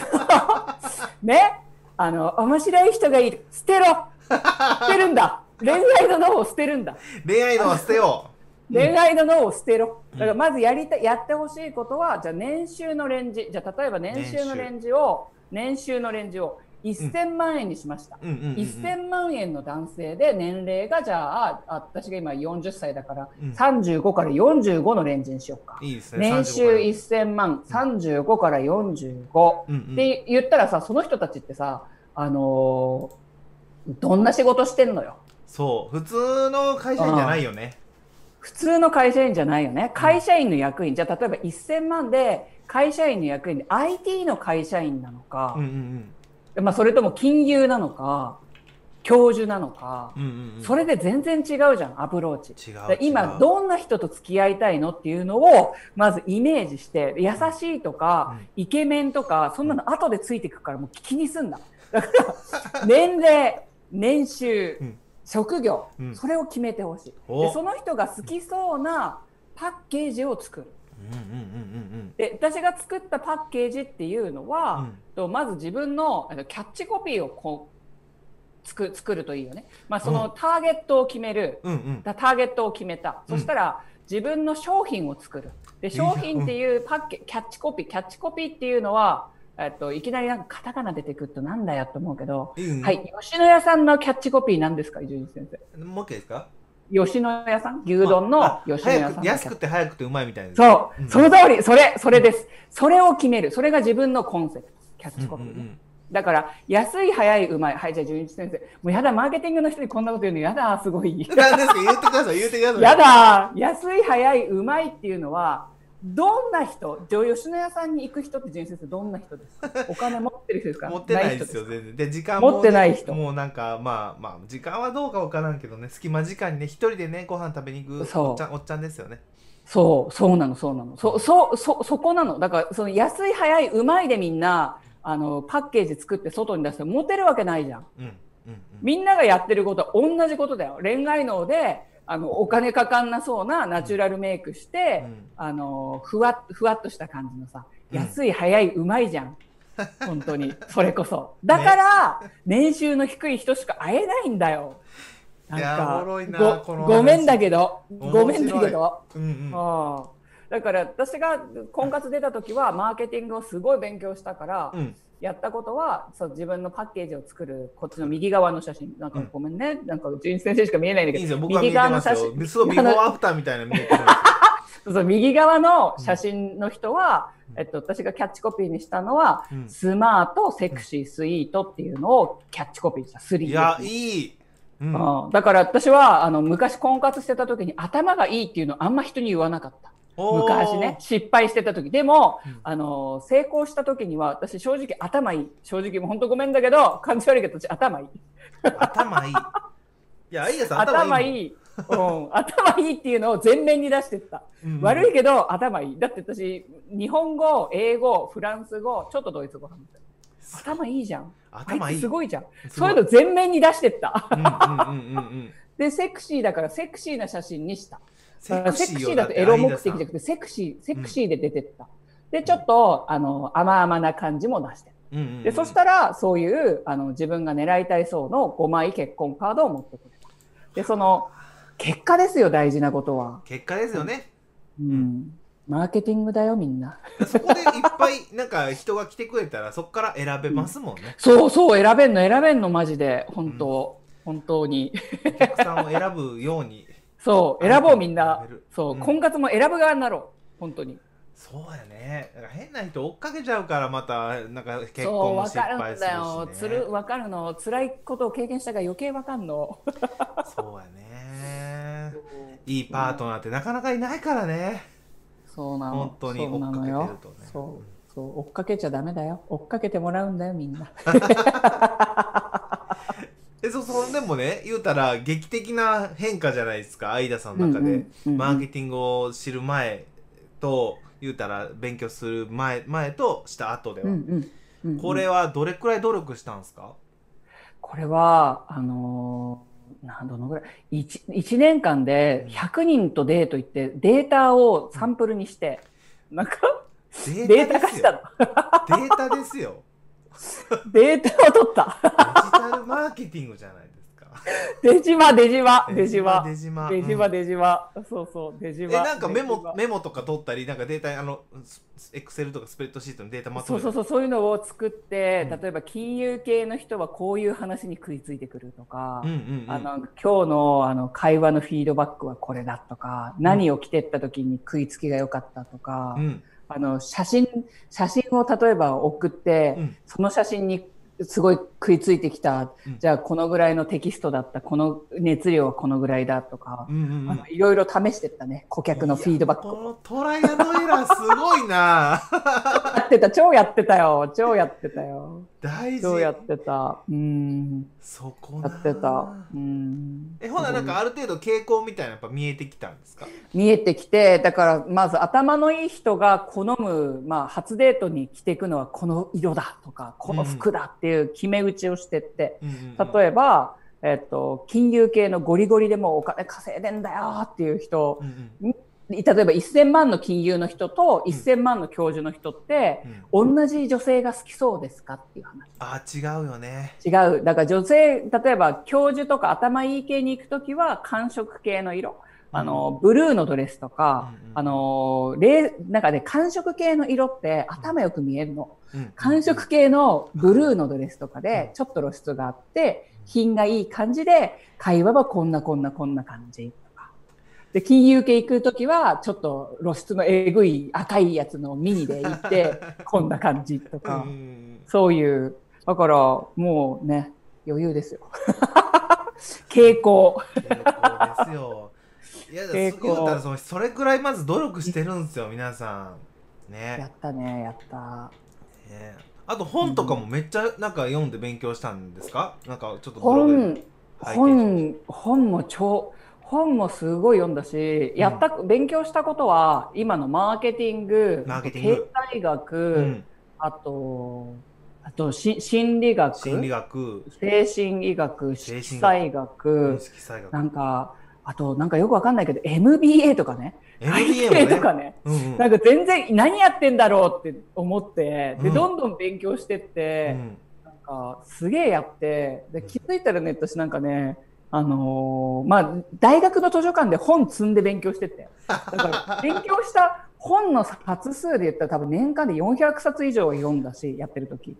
ね、あの面白い人がいる捨てろ捨てるんだ。恋愛の脳を捨てるんだ。恋愛のは捨てよう。恋愛の脳を捨てろ。うん。だからまずやりたやってほしいことは、じゃあ年収のレンジ、じゃあ例えば年収のレンジを、年収のレンジを1000万円にしました。うんうんうんうん1000万円の男性で年齢がじゃあ、あ私が今40歳だから、うん35から45のレンジにしようか。いいですね年収35 1000万、35から45。うんうんって言ったらさ、その人たちってさ、あのーどんな仕事してんのよ。そう普通の会社員じゃないよね普通の会社員じゃないよね。会社員の役員。じゃあ、例えば1000万で会社員の役員で IT の会社員なのか、うんうんまあ、それとも金融なのか教授なのか、うんうんうん、それで全然違うじゃんアプローチ。違うで今どんな人と付き合いたいのっていうのをまずイメージして優しいとか、うん。イケメンとかそんなの後でついていくからもう気にすんな。だから 年齢年収、うん。職業、うん。それを決めてほしい。お。でその人が好きそうなパッケージを作るで私が作ったパッケージっていうのは、うん。とまず自分のキャッチコピーをこう作作るといいよね、まあ、そのうん。ターゲットを決める、うんターゲットを決めた、うんそしたら自分の商品を作る。で商品っていうパッケキャッチコピーキャッチコピーっていうのは、えっと、いきなりなんかカタカナ出てくるとなんだよと思うけど、うん。はい吉野家さんのキャッチコピーなんですか伊集院先生？もう一回ですか？吉野家さん牛丼のあ吉野家さん安くて早くてうまいみたいなそう、ん。その通りそれそれです。それを決める。それが自分のコンセプトキャッチコピーね、うんうんうん。だから安い早いうまい。はいじゃあ純一先生。もうやだマーケティングの人にこんなこと言うのやだすごい。何ですか言ってください言ってください。やだ安い早いうまいっていうのはどんな人女吉野家さんに行く人って純一先生どんな人ですか？お金持ってる人ですか？持ってないですよ人全然。で時間もね、持ってない人。もうなんかまあまあ時間はどうかわからんけどね隙間時間にね一人でねご飯食べに行くおっちゃんおっちゃんですよね。そうそうなのそうなの。そそそそこなの。だからその安い早いうまいでみんなあのパッケージ作って外に出してモテるわけないじゃん。うんうんうん。みんながやってることは同じことだよ。恋愛脳であのお金かかんなそうなナチュラルメイクして、うん。あのふわっふわっとした感じのさうん。安い早いうまいじゃん、本当に。それこそ。だから、年収の低い人しか会えないんだよ。なんかごめんだけど。ごめんだけど、うんうん。だから私が婚活出た時はマーケティングをすごい勉強したから、うんやったことはそう自分のパッケージを作るこっちの右側の写真。なんかうん。ごめんね、なんか純一先生しか見えないんだけど。いいんですよ。僕は見えてますよ。真。すごいビフォーアフターみたいなの見えてますそう右側の写真の人は、えっと、私がキャッチコピーにしたのは、うん。スマート、セクシー、スイートっていうのをキャッチコピーにした。スリーいやいい、うん、うん。だから私はあの昔婚活してた時に頭がいいっていうのあんま人に言わなかった。昔ね、失敗してた時。でも、うんあの、成功した時には私正直頭いい。正直もう本当ごめんだけど、感じ悪いけど私頭いい。頭いいいやアイダさん頭頭いいいい。うん、頭いいっていうのを前面に出してった。うん悪いけど頭いい。だって私、日本語、英語、フランス語、ちょっとドイツ語話せる頭いいじゃん。あ頭いいすごいじゃん。そういうの全面に出してった。うんうんうんうんうんで、セクシーだからセクシーな写真にした。セセクシーよだとエロ目的じゃなくて、セクシー、セクシーで出てった。で、ちょっと、あの、甘々な感じも出して。うんうんうんで、そしたら、そういう、あの、自分が狙いたい層の5枚結婚カードを持ってくる。で、その、結果ですよ、大事なことは。結果ですよねうん。マーケティングだよ、みんな。そこでいっぱいなんか人が来てくれたらそこから選べますもんね、そうそう、選べんの、選べんの、マジで。本当、本当に。お客さんを選ぶようにそう、選ぼう、みんな。そう、うん婚活も選ぶ側になろう。本当に。そうやねだから変な人追っかけちゃうからまたなんか結そう、婚も失敗するし、んだよ。ね、つる、わかるの。辛いことを経験したから余計わかんの。そうやねいいパートナーってなかなかいないからねそうなの。本当に追っかけてるよとね。そう。そう、追っかけちゃダメだよ。追っかけてもらうんだよ、みんな。でそそでもね言うたら劇的な変化じゃないですか相田さんの中で、うんうんうんうんマーケティングを知る前と言うたら勉強する前前とした後では、うんうんうん。これはどれくらい努力したんですか、これは、あのー、なんどのぐらい？1, 1年間で100人とデート行ってデータをサンプルにして、なんかデデータ化したの。データですよデータを取った。デジタルマーケティングじゃないですか。デジマ、デジマ、デジマ。デジマ。デジマ、うん。デジマ。そうそう、デジえマ。なんかメモメモとか取ったりなんかデータあのエクセルとかスプレッドシートのデータまとめそうそうそう、そういうのを作って、うん。例えば金融系の人はこういう話に食いついてくるとか、うんうんうん。あの今日のあの会話のフィードバックはこれだとか、何を着てった時に食いつきが良かったとか、うんあの写真写真を例えば送って、うん。その写真にすごい食いついてきた、うん。じゃあこのぐらいのテキストだった。この熱量はこのぐらいだとか、うんうんうん。あのいろいろ試してったね。顧客のフィードバック。をトライアンドエラーすごいな。やってた。超やってたよ。超やってたよ。大事。超やってた。うん。そこな。やってた。うん。えほななんかある程度傾向みたいなのやっぱ見えてきたんですか？見えてきてだからまず頭のいい人が好む、まあ、初デートに着ていくのはこの色だとかこの服だっていう決め打ちをしてって、例えば、えっと、金融系のゴリゴリでもお金稼いでんだよっていう人うんうん例えば1000万の金融の人と1000万の教授の人って、同じ女性が好きそうですかっていう話。あ違うよね違う。だから女性、例えば教授とか頭いい系に行くときは寒色系の色。あの、ブルーのドレスとか、うんうんあの、レーなんかね、寒色系の色って頭よく見えるの。うん寒色系のブルーのドレスとかで、ちょっと露出があって、品がいい感じで、会話はこんなこんなこんな感じとか。で、金融系行くときは、ちょっと露出のえぐい赤いやつのミニで行って、こんな感じとうか。んそういう、だからもうね、余裕ですよ。傾向。傾向ですよいや傾向言うたらそのそれくらいまず努力してるんですよ皆さん。やねったね、やった。ね。あと本とかもめっちゃなんか読んで勉強したんですか？なんかちょっと本、本、本も超、本もすごい読んだし、やった、勉強したことは、今のマーケティング、マーケティング。経済学、うん。あと、あとし心理学、心理学。精神医学、精神色彩学、色彩学。なんか、あと、なんかよくわかんないけど、MBA とかね、MBA も IT とねかね、うんうん。なんか全然何やってんだろうって思って、で、うん。どんどん勉強してって、うん。なんかすげえやって、で気づいたらね、私なんかね、あのーまあ、大学の図書館で本積んで勉強してって。だから勉強した本の冊数で言ったら多分年間で400冊以上読んだし、やってる時。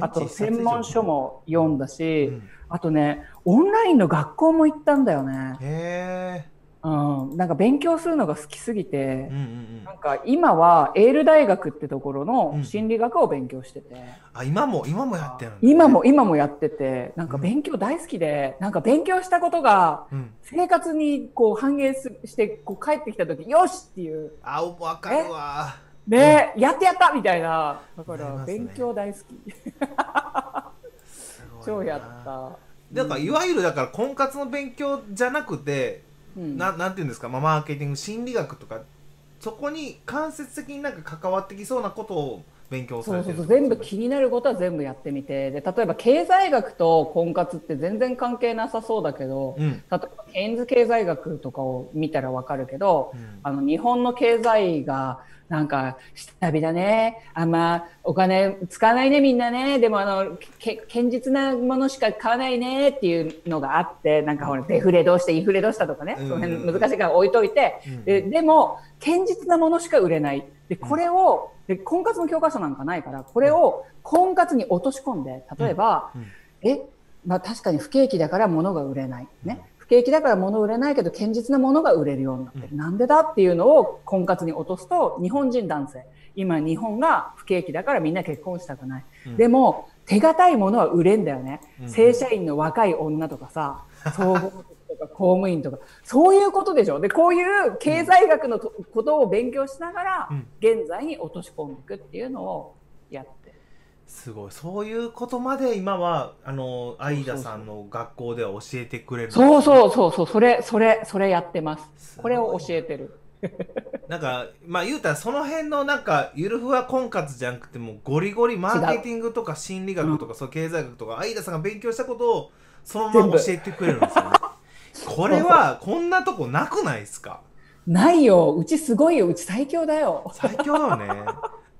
あと専門書も読んだし、うん。あとね、オンラインの学校も行ったんだよね。へうん、なんか勉強するのが好きすぎてえ、うんうんうん。なんか今はエール大学ってところうん。の心理学を勉強してて、あ今も今もやってるね。今も今もやっててなんか勉強大好きで、なんか勉強したことがうん。生活にこう反映すしてこう帰ってきた時よしっていう。あわかるわね、やってやったみたいな。だから勉強大好き、超やった、だからいわゆるだから婚活の勉強じゃなくて、うん。ななんていうんですか、まあ、マーケティング心理学とかそこに間接的になんか関わってきそうなことを勉強されてるそうそう。全部気になることは全部やってみて。で例えば経済学と婚活って全然関係なさそうだけど、うん。例えばケインズ経済学とかを見たらわかるけど、うん。あの日本の経済がなんか下火だね。あんまお金使わないねみんなね。でもあのけ堅実なものしか買わないねっていうのがあってなんかほらデフレどうしてインフレどうしたとかね、うん。その辺難しいから置いといて、うん。ででも堅実なものしか売れない。でこれをで婚活の教科書なんかないからこれを婚活に落とし込んで例えば、うん。え、まあ、確かに不景気だから物が売れない。ね。不景気だから物売れないけど、堅実なものが売れるようになってる。うんなんでだっていうのを婚活に落とすと、日本人男性。今日本が不景気だからみんな結婚したくない。うんでも、手堅いものは売れんだよね。うん正社員の若い女とかさ、総合職とか公務員とか、そういうことでしょ。で、こういう経済学のとことを勉強しながら、うん現在に落とし込んでいくっていうのをやってる。すごい。そういうことまで今はあの相田さんの学校では教えてくれるそうそうそうそう、それ、それ、それやってます。これを教えてる。なんかまあ言うたらその辺のなんかゆるふわ婚活じゃなくてもうゴリゴリマーケティングとか心理学とかそう経済学とか相田さんが勉強したことをそのまま教えてくれるんですよね。これはこんなとこなくないですか？ないよ、うちすごいよ、うち最強だよ。最強だよね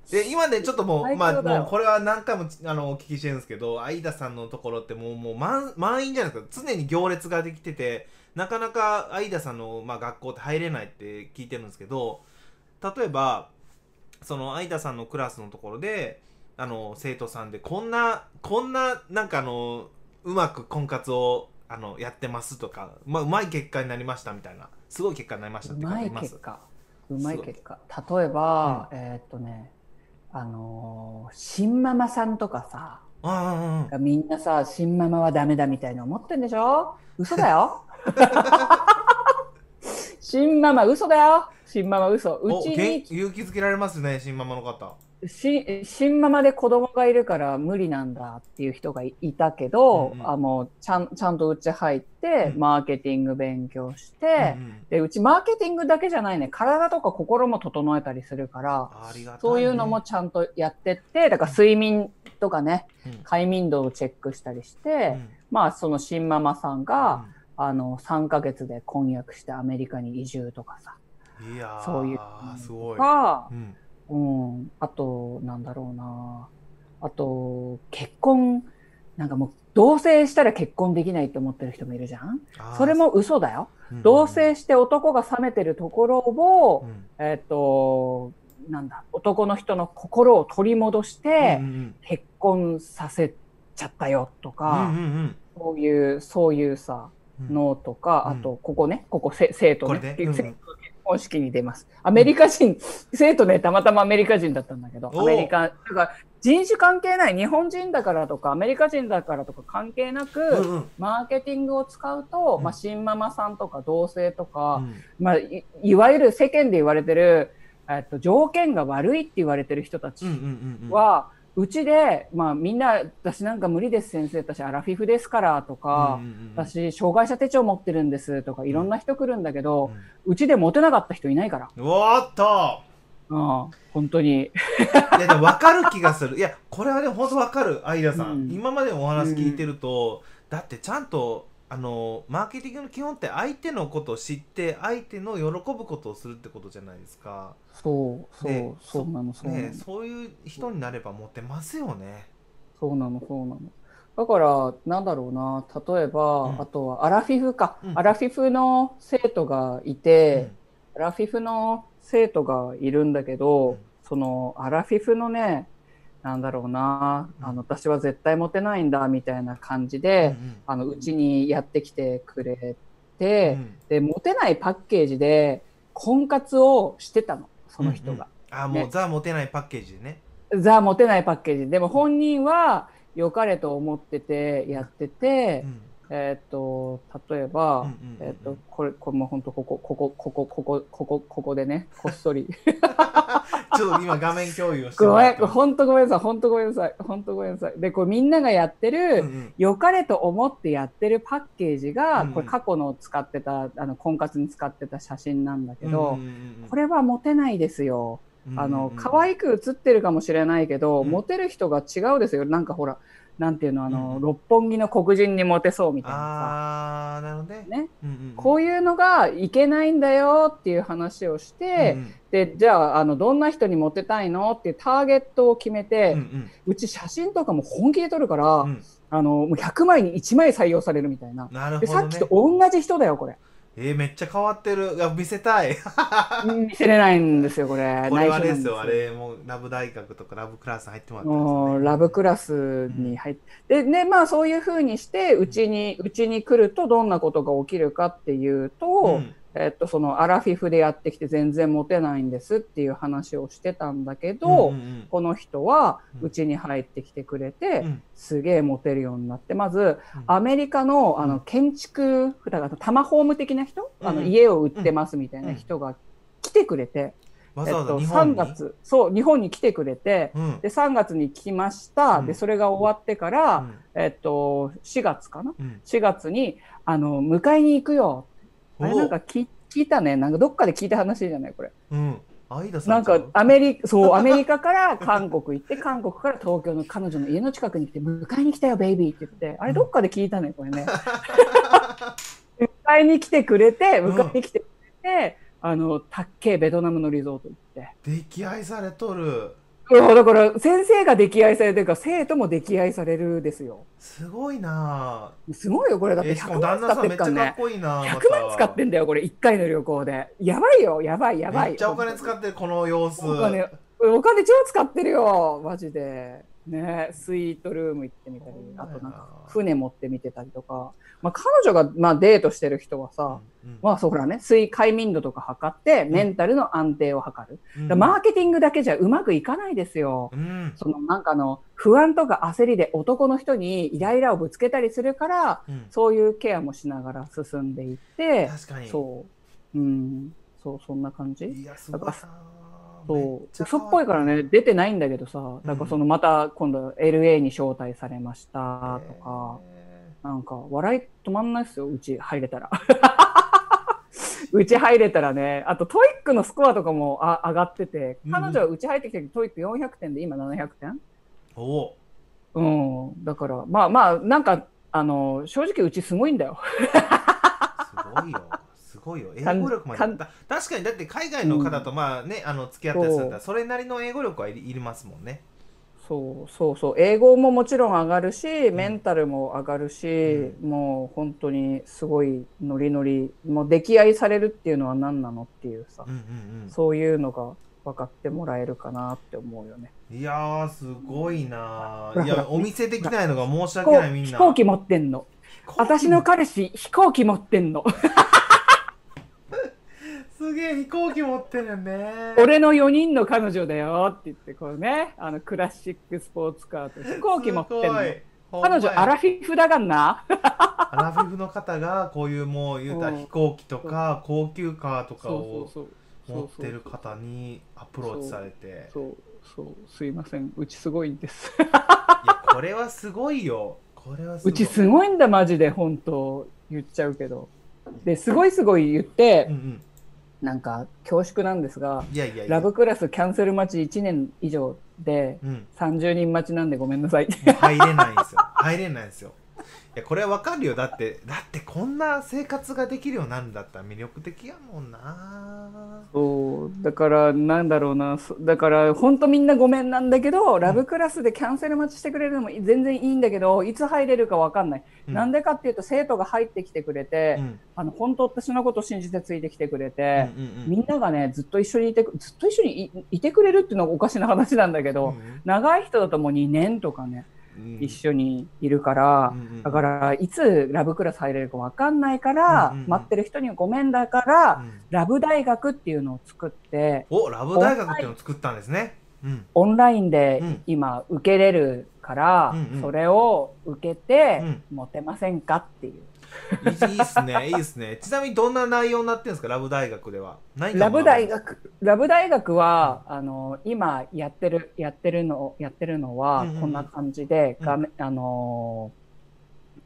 で今ねちょっともうまあもうこれは何回もあのお聞きしてるんですけど相田さんのところってもうもう満満員じゃないですか。常に行列ができててなかなか相田さんの、まあ、学校って入れないって聞いてるんですけど例えばその相田さんのクラスのところであの生徒さんでこんなこんななんかあのうまく婚活をあのやってますとか、まあ、うまい結果になりましたみたいなすごい結果になりましたって方いいます。結果。うまい結果。例えば、えーっとね、あのー新ママさんとかさ、うんうんうん。みんなさ新ママはダメだみたいに思ってんでしょ？嘘だよ。新ママ嘘だよ。新ママ嘘。うおちに勇気づけられますね新ママの方し新ママで子供がいるから無理なんだっていう人がいいたけど、うんうん。あもうちゃんちゃんとうち入って、うん。マーケティング勉強して、うんうん。でうちマーケティングだけじゃないね。体とか心も整えたりするからね。そういうのもちゃんとやってってだから睡眠とかねうん。快眠度をチェックしたりして、うん。まあその新ママさんが、うん。あの3ヶ月で婚約してアメリカに移住とかさ。いやーそういうすごい、がうん、うん、あと、なんだろうな。あと、結婚、なんかもう、同棲したら結婚できないって思ってる人もいるじゃん。それも嘘だよ。うん同棲して男が冷めてるところを、うん。えっと、なんだ、男の人の心を取り戻してうんうん結婚させちゃったよとうんか、うん。そういう、そういうさ、うん。のとか、うん。あと、ここね、ここせ生徒こね。うんうん。生徒の結婚式に出ます。アメリカ人、生徒ね、たまたまアメリカ人だったんだけど、おアメリカ、だから人種関係ない、日本人だからとか、アメリカ人だからとか関係なく、うんうん。マーケティングを使うと、うん。まあ、新ママさんとか同性とか、うん。まあい、いわゆる世間で言われてる、えっと、条件が悪いって言われてる人たちうんうんうんうん。は、うちで、まあ、みんな、私なんか無理です、先生、私アラフィフですからとか、うんうんうん私、障害者手帳持ってるんですとか、いろんな人来るんだけど、ううちでモテなかった人いないから。んおーっと。うん、本当に。いやでも分かる気がする。いやこれはね本当分かるアイダさん、うん。今までお話聞いてると、だってちゃんとあのマーケティングの基本って相手のことを知って相手の喜ぶことをするってことじゃないですか。そう、そう、ねそうなの、そうねそういう人になればモテますよね。そうなの、そうなの。だから、なんだろうな、例えば、うん。あとはアラフィフか、うん。アラフィフの生徒がいて、アラフィフの生徒がいるんだけど、うん。そのアラフィフのね、なんだろうな、うん。あの私は絶対モテないんだみたいな感じうんで、あのうちにやってきてくれうて、ん。でモテないパッケージで婚活をしてたのその人が、あもう、ねザ・モテないパッケージでね。ザモテないパッケージ。でも本人は良かれと思っててやってて、うんえーっと例えば、えーっとこれこれもう本当ここここここここここここでねこっそり。ちょっと今画面共有をしてもごめん本当ごめんなさい本当ごめんなさい本当ごめんなさい。でこれみんながやってうんる、うん。良かれと思ってやってるパッケージが、うんこれ過去の使ってたあの婚活に使ってた写真なんだけど、これはモテないですよ。あの可い愛く写ってるかもしれないけど、うん。モテる人が違うですよ。なんかほら、なんていうの、あの、うん六本木の黒人にモテそうみたいなあーなるほどねさ。ね。うんうんうんこういうのがいけないんだよっていう話をして、うんで、じゃあ、あの、どんな人にモテたいのっていうターゲットを決めて、ううんうんち写真とかも本気で撮るから、うんあの、もう100枚に1枚採用されるみたいな。で、なるほどねさっきと同じ人だよ、これ。えー、めっちゃ変わってる。いや見せたい。見せれないんですよ、これ。これはあれですよ。あれもうラブ大学とかラブクラス入ってもらったんですね。うラブクラスに入って、でねまあそういうふうにしてうちにうちに来るとどんなことが起きるかっていうと、うんえっとそのアラフィフでやってきて全然モテないんですっていう話をしてたんだけど、うんうんこの人はうちに入ってきてくれて、うん。すげえモテるようになってまずうん。アメリカのあうん。の建築だからタマホーム的な人、あのうん家を売ってますみたいな人が来てくれて、わざわえっと、3ざ日本に、月そう日本に来てくれて。うん。で3月に来ました、うん。でそれが終わってから、うん。えっと、4月かな？うん。4月にあの迎えに行くよあれおなんか聞聞いたね。なんかどっかで聞いた話じゃないこれ。うん。なんかアメリそうアメリカから韓国行って 韓国から東京の彼女の家の近くに来て迎えに来たよベイビーって言って。あれどっかで聞いたねこれね。迎えに来てくれて迎えに来てくれて、あのたっけえベトナムのリゾート行って。溺愛されとるうんだから先生が溺愛されてるから生徒も溺愛されるですよ。すごいな。すごいよこれだってえしか100も旦那万使ってかっるからねこいいなまた。100万使ってんだよこれ。1回の旅行で。やばいよやばいやばい。めっちゃお金使ってるこの様子。お金お金超使ってるよマジで。ねスイートルーム行ってみたりあとなんか船持ってみてたりとか、まあ、彼女がまあデートしてる人はさ、うんまあそうほらね。水快眠度とか測ってメンタルの安定を測る、うん。マーケティングだけじゃうまくいかないですよ。うん。そのなんかあの不安とか焦りで男の人にイライラをぶつけたりするからうん。そういうケアもしながら進んでいって確かに。そう。うん。そうそんな感じ。いやすごいなそう。嘘っぽいからね。出てないんだけどさ。なん。かそのまた今度 LA に招待されましたとか、なんか笑い止まんないっすよ。うち入れたらうち入れたらねあと TOEIC のスコアとかもあ上がっててうん。彼女はうち入ってきた時 TOEIC 400点で今700点？おお。うん。だからまあまあなんかあの正直うちすごいんだよ。すごいよ。すごいよ。英語力ま確かにだって海外の方とまあね、あの付き合ったりするんだらそれなりの英語力はいりますもんねそうそうそう。英語ももちろん上がるしメンタルも上がるし、もう本当にすごいノリノリ。もう溺愛されるっていうのは何なのっていうさ、うんうんそういうのが分かってもらえるかなって思うよね。うんいやーすごいなー。いやお見せできないのが申し飛訳ないみんな。行飛行機持ってんの。私の彼氏飛行機持ってんの。すげえ飛行機持ってるよね。俺の4人の彼女だよって言ってこうね。あのクラシックスポーツカーと飛行機持ってんの。すごい。彼女アラフフィフだがんな。アラフィフの方がこういうもう言うた飛行機とか高級カーとかを。持ってる方にアプローチされて。そう。そう。すいません。うちすごいんです。いやこれはすごいよ。これはうちすごいんだマジで。本当言っちゃうけど。ですごいすごい言ってうんうんなんか恐縮なんですがラブクラスキャンセル待ち1年以上でうん。も30人待ちなんでごめんなさい。う入れないんですよ。入れないんですよいやこれはわかるよ。だってだってこんな生活ができるようになるんだったら魅力的やもんな。そうだからなんだろうな。そだから本当みんなごめんなんだけど、ラブクラスでキャンセル待ちしてくれるのも全然いいんだけどいつ入れるかわかんない、うん。なんでかっていうと生徒が入ってきてくれて、うん。あの本当私のことを信じてついてきてくれて、うんうんうん。みんながねずっと一緒にいてくずっと一緒にいいてくれるっていうのがおかしな話なんだけど、長い人だともう2年とかね、うん一緒にいるから、だからいつラブクラス入れるかわかんないから、待ってる人にはごめんだから、うん。ラブ大学っていうのを作っておラブ大学っていうのを作ったんですね。うん。オンラインでうん。今受けれるから、それを受けて、うん。モテませんかっていう。いいいっすねいいっすね。ちなみにどんな内容になってるんですかラブ大学では？ラブ大学、ラブ大学は、あの、今やってる、やってるの、やってるのはうんうん。うん、こんな感じで、うん。画面、あの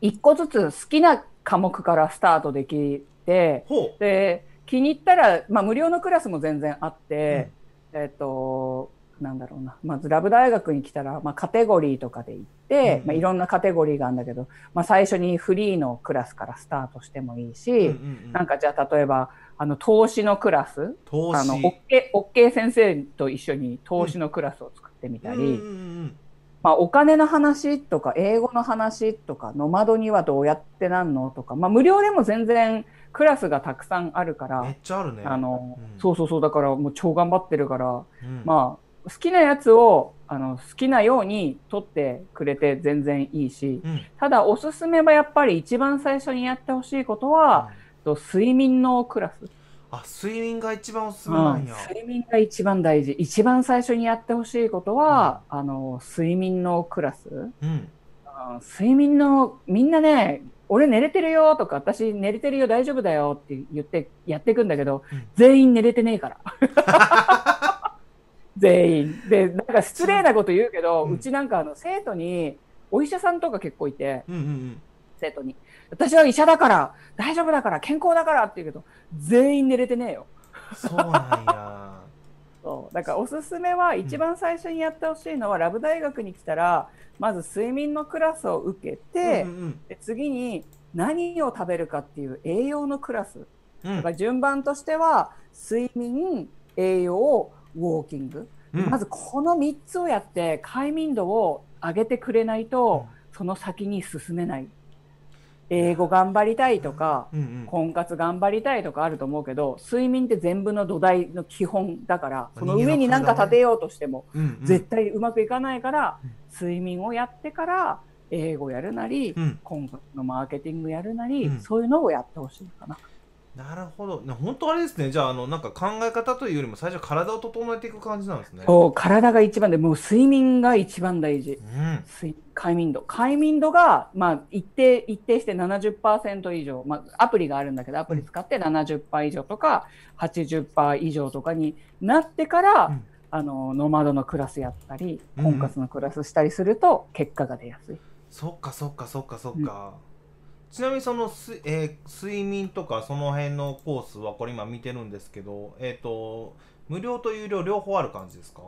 ー、一個ずつ好きな科目からスタートできて、で、気に入ったら、まあ、無料のクラスも全然あって、えっ、と、なんだろうな。まず、ラブ大学に来たら、まあ、カテゴリーとかで行って、うんまあ、いろんなカテゴリーがあるんだけど、まあ、最初にフリーのクラスからスタートしてもいいし、うんうんうん。なんかじゃあ例えばあの投資のクラス投資。あのオッケーオッケー先生と一緒に投資のクラスを作ってみたり、うんうんうん。まあ、お金の話とか英語の話とかノマドにはどうやってなんのとか、まあ、無料でも全然クラスがたくさんあるから、めっちゃあるね。あのうん。そうそうそうだからもう超頑張ってるから、うん。まあ好きなやつをあの好きなように取ってくれて全然いいしうん。ただおすすめはやっぱり一番最初にやってほしいことは、と睡眠のクラス。あ睡眠が一番おすすめなんや、睡眠が一番大事。一番最初にやってほしいことは、あの睡眠のクラス、うん。うん。睡眠のみんなね俺寝れてるよとか私寝れてるよ大丈夫だよって言ってやっていくんだけど、うん。全員寝れてねえから 全員。でなんか失礼なこと言うけど、ううんちなんかあの生徒にお医者さんとか結構いてうんうん生徒に。私は医者だから大丈夫だから健康だからって言うけど全員寝れてねえよ。うんそうなんや。そう。だからおすすめは一番最初にやってほしいのは、ラブ大学に来たらまず睡眠のクラスを受けて、うんうん。で次に何を食べるかっていう栄養のクラス。うん。だから順番としては睡眠栄養ウォーキング、うん。まずこの3つをやって快眠度を上げてくれないと、その先に進めない。英語頑張りたいとかうんうん。婚活頑張りたいとかあると思うけど睡眠って全部の土台の基本だからその上に何か立てようとしてもうんうん。絶対うまくいかないからうん。睡眠をやってから英語やるなりうん。婚活のマーケティングやるなりうん。そういうのをやってほしいかな。なるほど。ね本当あれですね。じゃああのなんか考え方というよりも最初体を整えていく感じなんですね。そう体が一番でもう睡眠が一番大事。うん。睡快眠度。快眠度が、まあ、一定一定して70%以上、まあ、アプリがあるんだけどアプリ使って70%以上とか80%以上とかになってから、うん。あのノマドのクラスやったりうん。婚活のクラスしたりすると結果が出やすい。そっかそっかそっかそっか、ちなみにそのす、えー睡眠とかその辺のコースはこれ今見てるんですけどえっ、と無料と有料両方ある感じですか？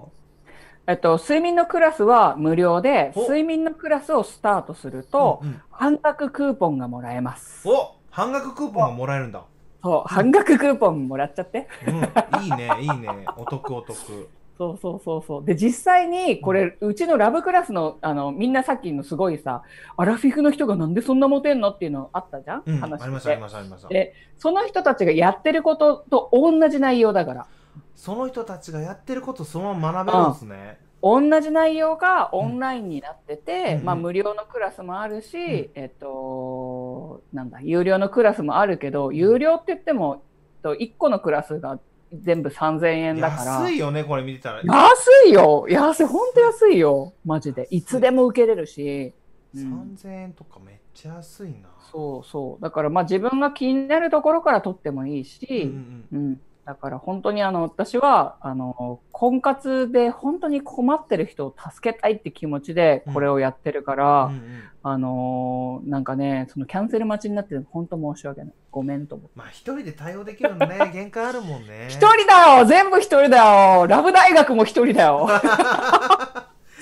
えっと、睡眠のクラスは無料でお。睡眠のクラスをスタートすると、うんうん。半額クーポンがもらえます。お半額クーポンがもらえるんだ。そう半額クーポンもらっちゃって。うんいいねいいね。お得お得そうそうそうそう。で、実際に、これ、うちのラブクラスの、あの、みんなさっきのすごいさ、アラフィフの人がなんでそんなモテんのっていうのあったじゃん、うん。話ありましたあり。ましたありました。で、その人たちがやってることと同じ内容だから。その人たちがやってることそのまま学べるんですね。同じ内容がオンラインになってて、うん。まあうん無料のクラスもあるし、ん。えっと、なんだ、有料のクラスもあるけど、有料って言っても、と1個のクラスが全部3000円だから。安いよねこれ見てたら安いよ安い、本当安いよ。マジで。いつでも受けれるし。うん3000円とかめっちゃ安いなそうそう。だからまあ自分が気になるところから取ってもいいし、うんうんうん。だから本当にあの、私は、あの、婚活で本当に困ってる人を助けたいって気持ちでこれをやってるから、うんうん。あのなんかね、そのキャンセル待ちになって本当申し訳ない。ごめんと思う。まあ一人で対応できるのね。限界あるもんね。一人だよ！全部一人だよ！ラブ大学も一人だよ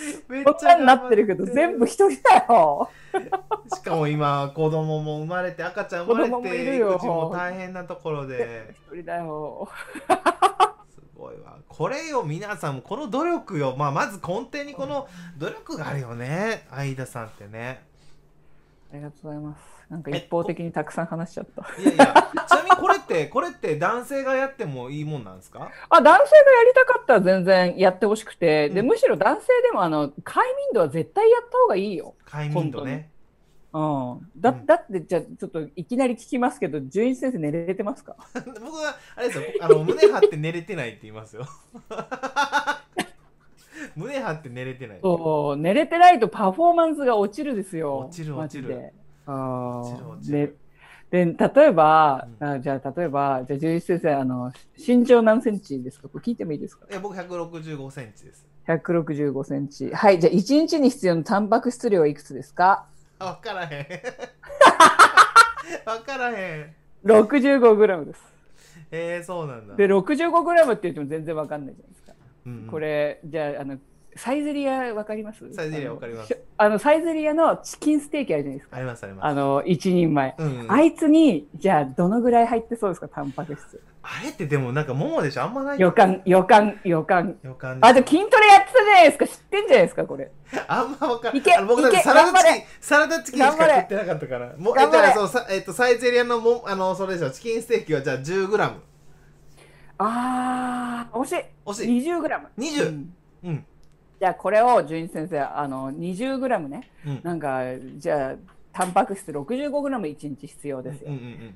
めっこんなになってるけど全部一人だよ。しかも今子供も生まれて赤ちゃん生まれて育児も大変なところで。一人だよ。すごいわ。これよ皆さんもこの努力よ、まあ、まず根底にこの努力があるよね。相田さんってね。ありがとうございます。なんか一方的にたくさん話しちゃった。いやいやちなみにこれってこれって男性がやってもいいもんなんですか？あ、男性がやりたかったら全然やってほしくて、で、うん。むしろ男性でもあの、快眠度は絶対やった方がいいよ。快眠度ね。うん。だ、うん。だって、じゃあちょっといきなり聞きますけど、純一先生寝れてますか？僕はあれですよ。あの胸張って寝れてないって言いますよ。胸張って寝れてないそう、寝れてないとパフォーマンスが落ちるですよ。落ちる落ちるあで、で、例えば、うん。あじゃあ例えば、じゃあ純一先生、あの、身長何センチですか？これ聞いてもいいですか？え僕165センチです。165センチ。はい、じゃあ1日に必要なタンパク質量はいくつですか？あ分からへん。分からへん ?65 グラムです。えー、そうなんだ。で、65グラムって言っても全然わかんないじゃないですか。うんうん。これ、じゃあ、あの、サイゼリアわかります？サイゼリアわかります。あのサイゼリアのチキンステーキあるじゃないですか。ありますあります。あの、1人前。うんうん。あいつに、じゃあ、どのぐらい入ってそうですか、タンパク質。あれってでもなんかももでしょ？あんまない。予感、予感、予感。予感あ、じゃあ筋トレやってたじゃないですか。知ってんじゃないですか、これ。あんま分かんい。けあの僕だっていけサラダチキンサラダチキンしか食ってなかったから。もうえ頑張れ。じゃあそうさえっとサイゼリアのもあのそれでしょ？チキンステーキはじゃあ 10g あー、惜しい。惜しい。20グラム。20うん。うんじゃあ、これを、純一先生、あの、20グラムね。うん。なんか、じゃあ、タンパク質65グラム1日必要ですよ。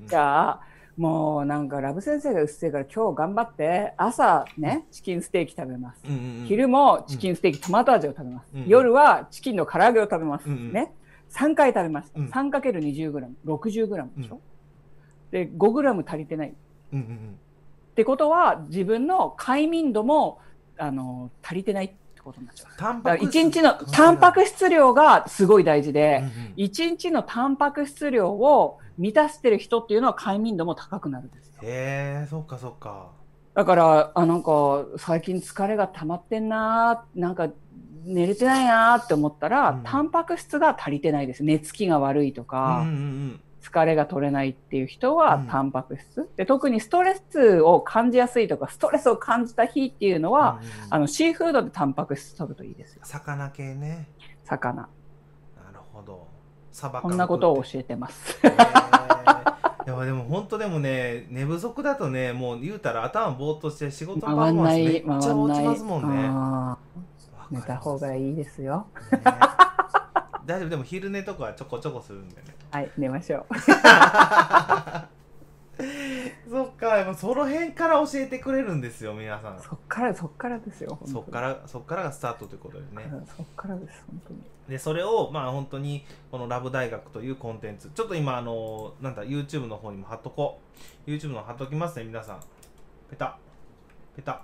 じゃあ、もうなんかラブ先生がうっせえから今日頑張って朝ねチキンステーキ食べます、昼もチキンステーキトマト味を食べます、うん夜はチキンの唐揚げを食べます、うんうんね3回食べました、うん。3×20g60g でしょ、うん。で 5g 足りてない。っうんうん。てことは自分の快眠度もあの足りてない。ってことになっちゃう。タンパク質。1日のタンパク質量がすごい大事で、うんうん。1日のタンパク質量を満たしてる人っていうのは快眠度も高くなるんですよ。へえそっかそっか。だから、あ、なんか最近疲れが溜まってんなー、なんか寝れてないなーって思ったら、うん。タンパク質が足りてないです。寝つきが悪いとうんか、うんうん疲れが取れないっていう人はうんタンパク質。で、特にストレスを感じやすいとか、ストレスを感じた日っていうのは、うんうんうんあの、シーフードでタンパク質取るといいですよ。魚系ね魚。なるほどサバこんなことを教えてます。えー、いやでも本当でもね寝不足だとねもう言うたら頭ぼーっとして仕事のパフォーマンスめっちゃ。落ちますもんね。寝た方がいいですよ。い、ね、大丈夫でも昼寝とかはちょこちょこするんでね。はい、寝ましょう。そっかやっぱその辺から教えてくれるんですよ皆さん。そっから、そっからですよ。そっからそっからがスタートということでね。そっからです、本当に。でそれをまあ本当にこのラブ大学というコンテンツちょっと今あのなんだ YouTube の方にも貼っとこう YouTube の貼っときますね皆さんペタペタ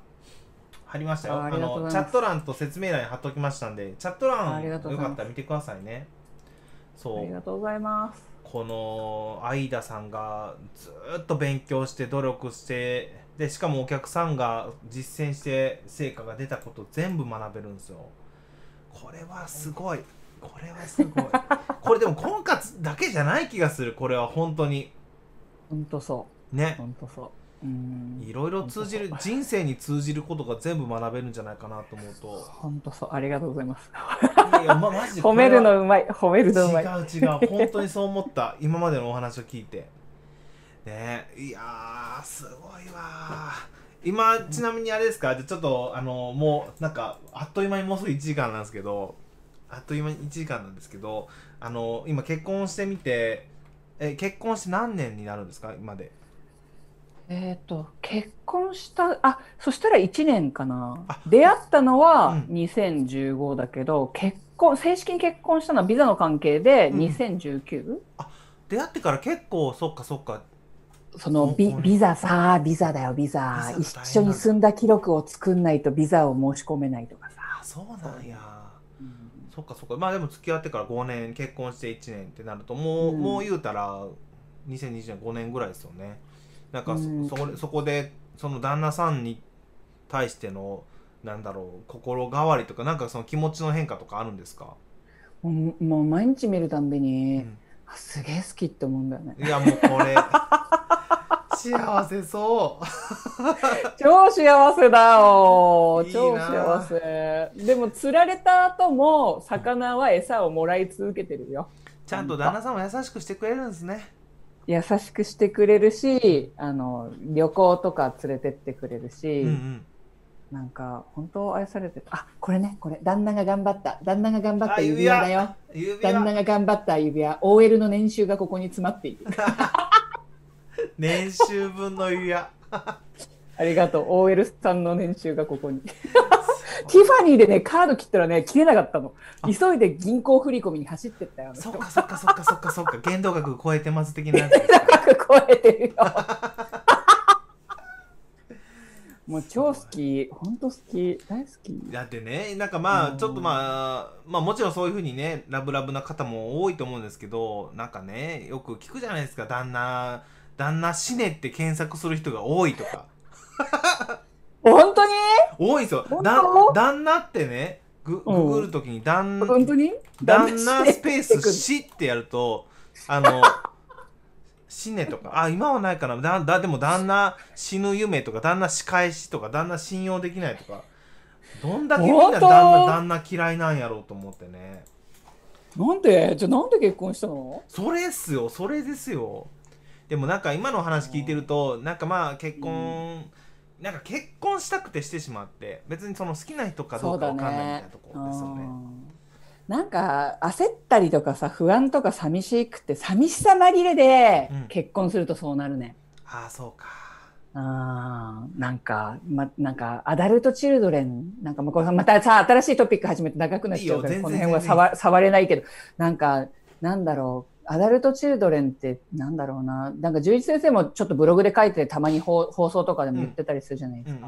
貼りましたよ。あのチャット欄と説明欄に貼っときましたんでチャット欄よかったら見てくださいね。そう。ありがとうございます。この相田さんがずーっと勉強して努力してでしかもお客さんが実践して成果が出たこと全部学べるんですよ。これはすごい。これはすごい。これでも婚活だけじゃない気がする。これは本当に。本当そね。う。本当そう。うん。いろいろ通じる人生に通じることが全部学べるんじゃないかなと思うと本当そう。ありがとうございます。いや、ま、マジで褒めるのうまい。褒めるのうまい。違う違う本当にそう思った今までのお話を聞いてねいやーすごいわー今ちなみにあれですか？じゃあちょっとあのもうなんかあっという間にもうすぐ1時間なんですけどあっという間に1時間なんですけどあの今結婚してみてえ結婚して何年になるんですか？今でえっ、と、結婚した、あ、そしたら1年かな。あ。出会ったのはうん。2015だけど、結婚、正式に結婚したのはビザの関係でうん。2019? 出会ってから結構そっかそっか。そのビビザさ、ビザだよ、ビザ。一緒に住んだ記録を作んないとビザを申し込めないとかさ。あそうなんや。う。ん。そっかそっか。まあでも付き合ってから5年結婚して1年ってなるともう、うん。もう言うたら2020年5年ぐらいですよねなんかそ,、こでそこでその旦那さんに対してのなんだろう心変わりとかなんかその気持ちの変化とかあるんですか、もうもう毎日見るたんびうに、ん。あすげえ好きって思うんだよね。いやもうこれ 幸せそう。超幸せだよ。超幸せ。でも釣られた後も魚は餌をもらい続けてるよ。ちゃんと旦那さんも優しくしてくれるんですね優しくしてくれるしあの旅行とか連れてってくれるし、うんうん。なんか本当愛されてるあこれねこれ旦那が頑張った。旦那が頑張ったあ指輪だよ。指旦那輪が頑張った指輪。OL の年収がここに詰まっている。年収分の指輪。ありがとう。OL さんの年収がここに ティファニーでねカード切ったらね切れなかったの。あ。急いで銀行振り込みに走ってったよそっかそっかそっかそっかそっか。限度額超えてます的な。やつですか高く超えてるよもう超好き。本当好き。大好き。だってねなんかまうんあちょっとまあまあもちろんそういうふうにねラブラブな方も多いと思うんですけどなんかねよく聞くじゃないですか。旦那旦那死ねって検索する人が多いとか 本当に？多いですよ。旦那ってねグうん。ググるときに旦本当に？旦那スペース死死ってやるとあの 死ねとか。あ今はないかな。だだでも旦那死ぬ夢とか旦那仕返しとか旦那信用できないとか。どんだけみんな旦那旦那嫌いなんやろうと思ってね。なんで？じゃあなんで結婚したの？それっすよ。それですよ。でもなんか今の話聞いてるとなんかまあ結婚、なんか結婚したくてしてしまって別にその好きな人かどうかわかんないみたいなところですよね。うん。なんか焦ったりとかさ不安とか寂しくて寂しさまりれでうん。結婚するとそうなるね、ああそうか。あーなんか、ま、なんか、アダルトチルドレン、なんか、まあこれまたさ、新しいトピック始めて長くなっちゃうから、いいよこの辺は触触れないけど、なんか、なんだろう、アダルトチルドレンって、なんだろうな、なんか、十一先生もちょっとブログで書いて、たまに放放送とかでも言ってたりするじゃないですか。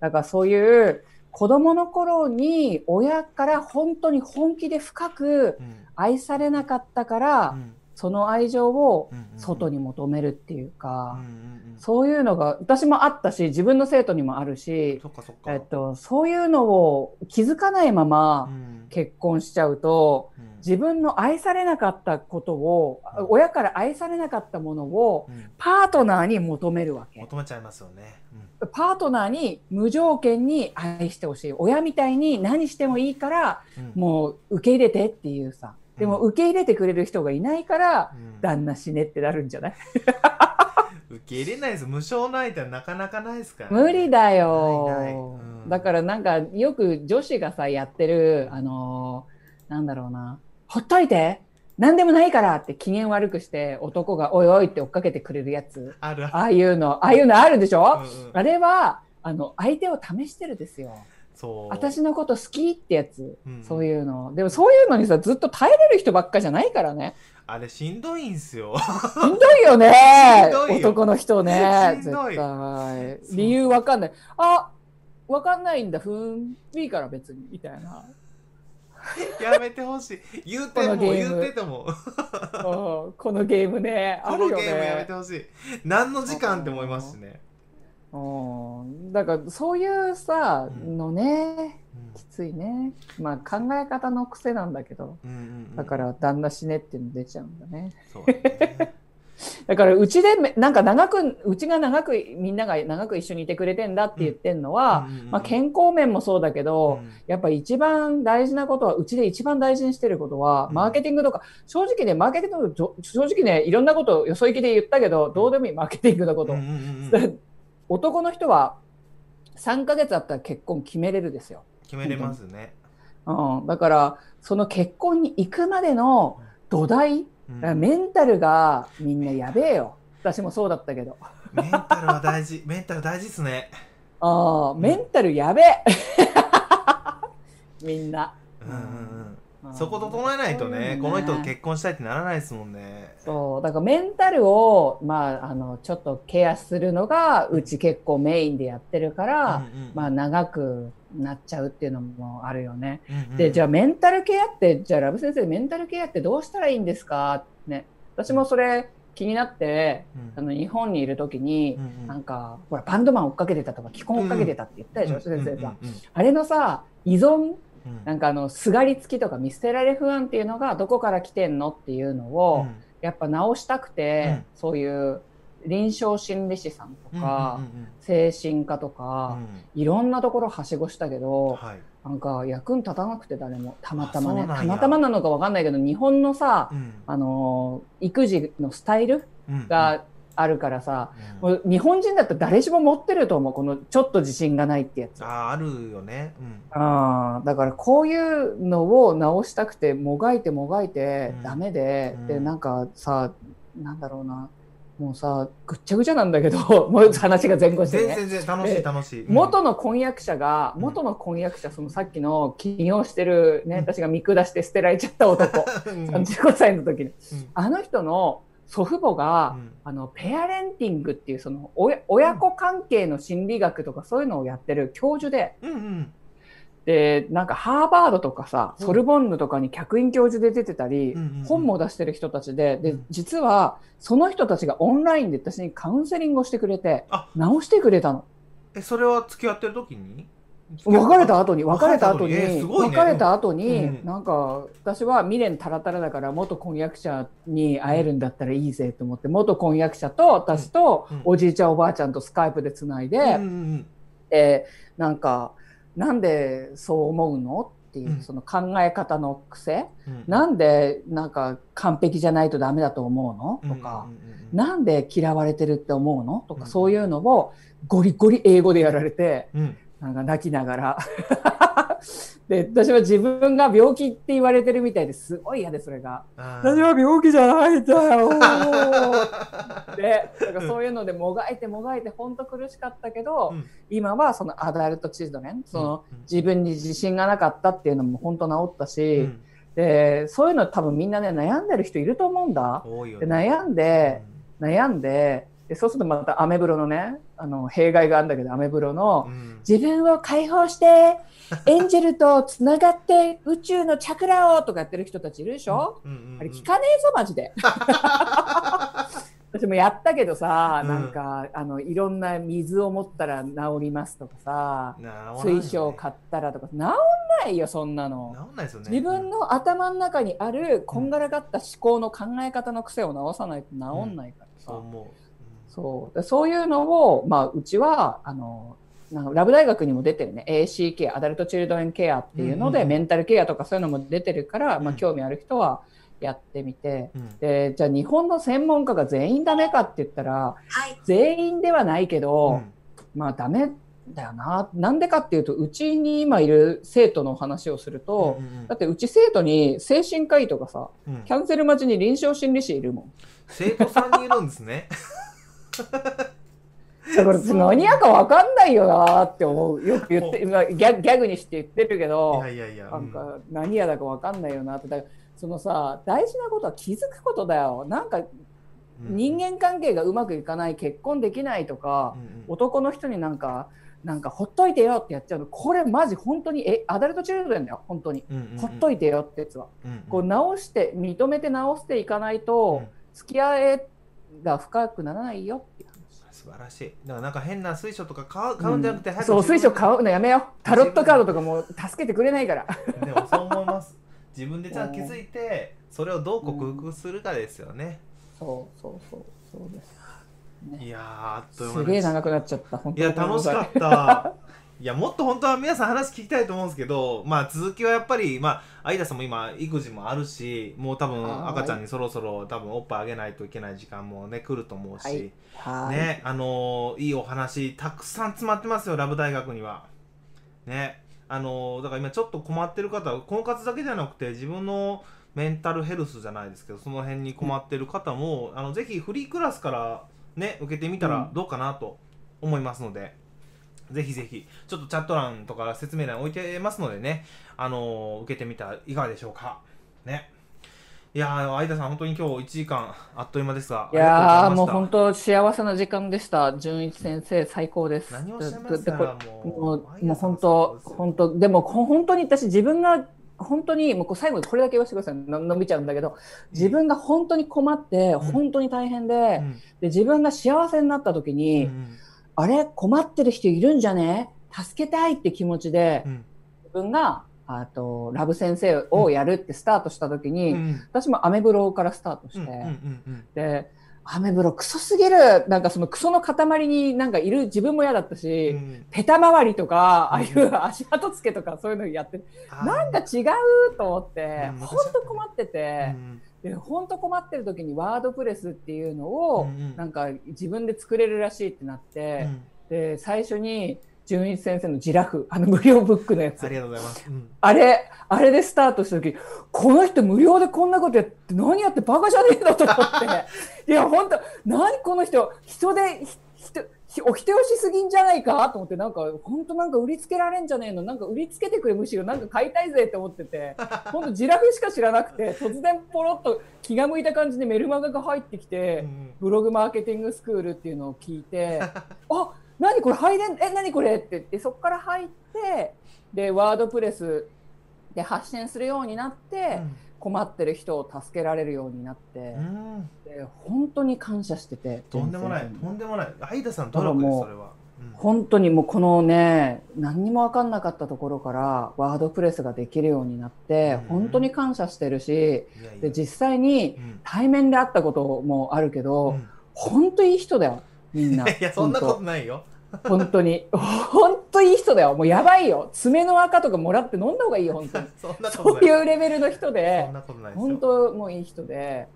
だから、そういう、子供の頃に親から本当に本気で深くうん。愛されなかったから、うん。その愛情を外に求めるっていうか、そういうのが私もあったし自分の生徒にもあるし、えっと、そういうのを気づかないまうまん。結婚しちゃうとうん自分の愛されなかったことをうん。親から愛されなかったものをうん。パートナーに求めるわけ。求めちゃいますよね。パートナーに無条件に愛してほしい。親みたいに何してもいいからうん。うんもう受け入れてっていうさ。でも受け入れてくれる人がいないから、うん。旦那死ねってなるんじゃない？受け入れないです。無償の相手はなかなかないですからね、無理だよ、うん。だからなんかよく女子がさやってるあのーなんだろうなほっといて。何でもないからって機嫌悪くして男がおいおいって追っかけてくれるやつ。ある。あいうの。ああいうのあるでしょ、うんうん。あれはあの相手を試してるですよ。そう。私のこと好きってやつ、うん。そういうの。でもそういうのにさずっと耐えれる人ばっかじゃないからね。あれしんどいんすよ。しんどいよね。しんどいよ。男の人ね。しんどい。絶対。そう。理由わかんない。あわかんないんだ。ふーん。いいから別に。みたいな やめてほしい。言うても言うてても。うんこのゲームねあこるよのゲームやめてねほしい。何の時間って思いますしね、うん。だからそういうさうん。のねうん。きついね。まあ考え方の癖なんだけど。うんうんうん。だから旦那死ねっていうの出ちゃうんだね。そうだねだからうちでめなんか長くうちが長くみんなが長く一緒にいてくれてんだって言ってんのは、うんまあ、健康面もそうだけど、うん。やっぱ一番大事なことはうちで一番大事にしてることは、うん。マーケティングとか正直ねマーケティングの正直ねいろんなことをよそ行きで言ったけどどうでもいいマーケティングのこと、男の人は3ヶ月あったら結婚決めれるですよ、決めれますね、うん、だからその結婚に行くまでの土台うんだからメンタルがみんなやべえよ。私もそうだったけど。メンタルは大事。メンタル大事っすね。ああメンタルやべえ。みんな、うんうんうん。うん。そこ整えないとねそうこの人とね結婚したいってならないですもんね。そう。だからメンタルを、まあ、あのちょっとケアするのがうち結構メインでやってるから、うんうん。まあ、長くなっちゃうっていうのもあるよね。うんうん。でじゃあメンタルケアってじゃあラブ先生メンタルケアってどうしたらいいんですか？ね。私もそれ気になってうん。あの日本にいる時に、うんうん。なんかほらバンドマン追っかけてたとか既婚追っかけてたって言ったでしょ、うん先生さ、うんうん。あれのさ依存うん。なんかあのすがりつきとか見捨てられ不安っていうのがどこから来てんのっていうのを、やっぱ直したくて、そういう臨床心理士さんとか、精神科とうか、ん。いろんなところはしごしたけど、はい。なんか役に立たなくて誰もたまたまねたまたまなのかわかんないけど日本のさ、うん。あの育児のスタイルうん。があるからさ、うん。もう日本人だったら誰しも持ってると思うこのちょっと自信がないってやつ。あーあるよね。うん。あーだからこういうのを直したくてもがいてもがいてうん。ダメで、うん。でなんかさなんだろうなもうさぐっちゃぐちゃなんだけど もう話が前後してね。全然全然楽しい楽しい。うん。元の婚約者が、うん。元の婚約者そのさっきの起業してるね、私が見下して捨てられちゃった男。うん。35歳の時に。うん。あの人の祖父母が、うん。あのペアレンティングっていうその親親子関係の心理学とかそういうのをやってる教授でうんうんでなんかハーバードとかさうん。ソルボンヌとかに客員教授で出てたり、本も出してる人たちででうん。実はその人たちがオンラインで私にカウンセリングをしてくれてあ。直してくれたの。えそれは付き合ってる時に？別れた後に別れた後に、別れた後に。なんか私は未練タラタラだから元婚約者に会えるんだったらいいぜと思って元婚約者と私とうん。おじいちゃんおばあちゃんとスカイプでつないで、うんうん。でなんかなんでそう思うのっていう、うん。その考え方の癖？うん。なんでなんか完璧じゃないとダメだと思うの？とか、なんで嫌われてるって思うの？とか、うんそういうのをゴリゴリ英語でやられて。なんか泣きながら。で私は自分が病気って言われてるみたいですごい嫌でそれが。私は病気じゃないんだよ。でなんかそういうのでもがいてもがいて本当苦しかったけど、うん。今はそのアダルトチルドレンそのうん。自分に自信がなかったっていうのも本当治ったし、うん。でそういうの多分みんなね悩んでる人いると思うんだ。ね。悩んで、悩んででそうするとまたアメブロのねあの弊害があるんだけどアメブロの、うん。自分を解放して エンジェルとつながって宇宙のチャクラをとかやってる人たちいるでしょ、うんうんうん。あれ聞かねえぞマジで。私もやったけどさ、うん。なんかあのいろんな水を持ったら治りますとかさね。水晶買ったらとか。治んないよそんなの。治んないですよね。自分の頭の中にあるこんがらがった思考の考え方の癖を直さないと治んないからさ、そう思うそう。でそういうのを、まあ、うちはあのラブ大学にも出てるね。ACK アダルト・チルドレン・ケアっていうので、うんうんうん。メンタルケアとかそういうのも出てるから、まあ、うん興味ある人はやってみて、うん。でじゃあ日本の専門家が全員ダメかって言ったらはい。全員ではないけうど、ん。まあダメだよな。なんでかっていうとうちに今いる生徒の話をすると、うんうん。だってうち生徒に精神科医とかさうん。キャンセル待ちに臨床心理士いるもん。生徒さんにいるんですね だから何やかわかんないよなって思う。よく言って、まあ、ギャギャグにして言ってるけいどやいやいやなんか何やだかわかんないよなって。だからそのさ大事なことは気づくことだよ。なんかうん人間関係がうまくいかない結婚できないとかうんうん。男の人になんかなんかほっといてよってやっちゃうの。これマジ本当にえアダルトチルドレンだよ。本当に。うんうんうん。ほっといてよってやつは。うんうん。こう直して認めて直していかないとうん。付き合いが深くならないよっていう話。素晴らしい。だからなんか変な水晶とか買う買うんじゃなくて、早くそう水晶買ううのやめよう。タロットカードとかも助けてくれないから。で。もそう思います。自分でちゃんと気づいてそれをどう克服するかですよね、そうそうそうそうです。いやーあっという間す。げえ長くなっちゃった。本いや楽しかった いやもっと本当は皆さん話聞きたいと思うんですけどまあ続きはやっぱりまあ相田さんも今育児もあるしもう多分はい赤ちゃんにそろそろ多分おっぱいあげないといけない時間もね来ると思うし、はいはい。ねあのーいいお話たくさん詰まってますよラブ大学には。ねあのーだから今ちょっと困ってる方は婚活だけじゃなくて自分のメンタルヘルスじゃないですけどその辺に困ってる方も、あのぜひフリークラスからね受けてみたらどうかなと思いますので、ぜひぜひちょっとチャット欄とか説明欄置いてますのでねあのー受けてみたらいかがでしょうか。ね。いやー相田さん本当に今日1時間あっという間ですがいやーもう本当幸せな時間でした。純一先生最高です。何をしゃいますかでこれももううもう本当本当でもこ本当に私自分が本当にもう最後にこれだけ言わせてください。の伸びちゃうんだけど自分が本当に困ってん。本当に大変で,、うん。で自分が幸せになった時に、うんあれ？困ってる人いるんじゃね？助けたいって気持ちで、うん。自分があとラブ先生をやるってスタートした時に、うん。私もアメブロからスタートして、うんうんうんでアメブロクソすぎる。なんかそのクソの塊になんかいる自分も嫌だったうし、ん。ペタ周りとか、ああいうん。う足跡つけとかそういうのやってあー。なんか違うと思ってうん本当困ってて。う、んで本当困ってる時にワードプレスっていうのを、なんか自分で作れるらしいってなって、うん。で最初に純一先生のジラフあの無料ブックのやつ。ありがとうございます。うん。あれあれでスタートした時この人無料でこんなことやって何やってバカじゃねえのと思って。いや本当何この人人でひ人ひお人よしすぎんじゃないかと思ってなんか本当なんか売りつけられんじゃねえの。なんか売りつけてくれむしろなんか買いたいぜって思ってて。本当ジラフしか知らなくて 突然ポロッと気が向いた感じでメルマガが入ってきて。うんブログマーケティングスクールっていうのを聞いて あ何これ入れんえ何これって。言ってそこから入ってでワードプレスで発信するようになって、困ってる人を助けられるようになって、うん。で本当に感謝しててとんでもないとんでもない。相田さん努力ですそれは。うん。本当にもうこのね何にも分かんなかったところからワードプレスができるようになって、うん。本当に感謝してるしで実際にうん。対面で会ったこともあるけど、うん。本当いい人だよみんな。いやそんなこ本とないよ。当本当に。本当いい人だよ。もうやばいよ。爪の赤とかもらって飲んだ方がいいよ本当にそんなことそうないいうレベルの人で。そんなことないですよ。本当もういい人で、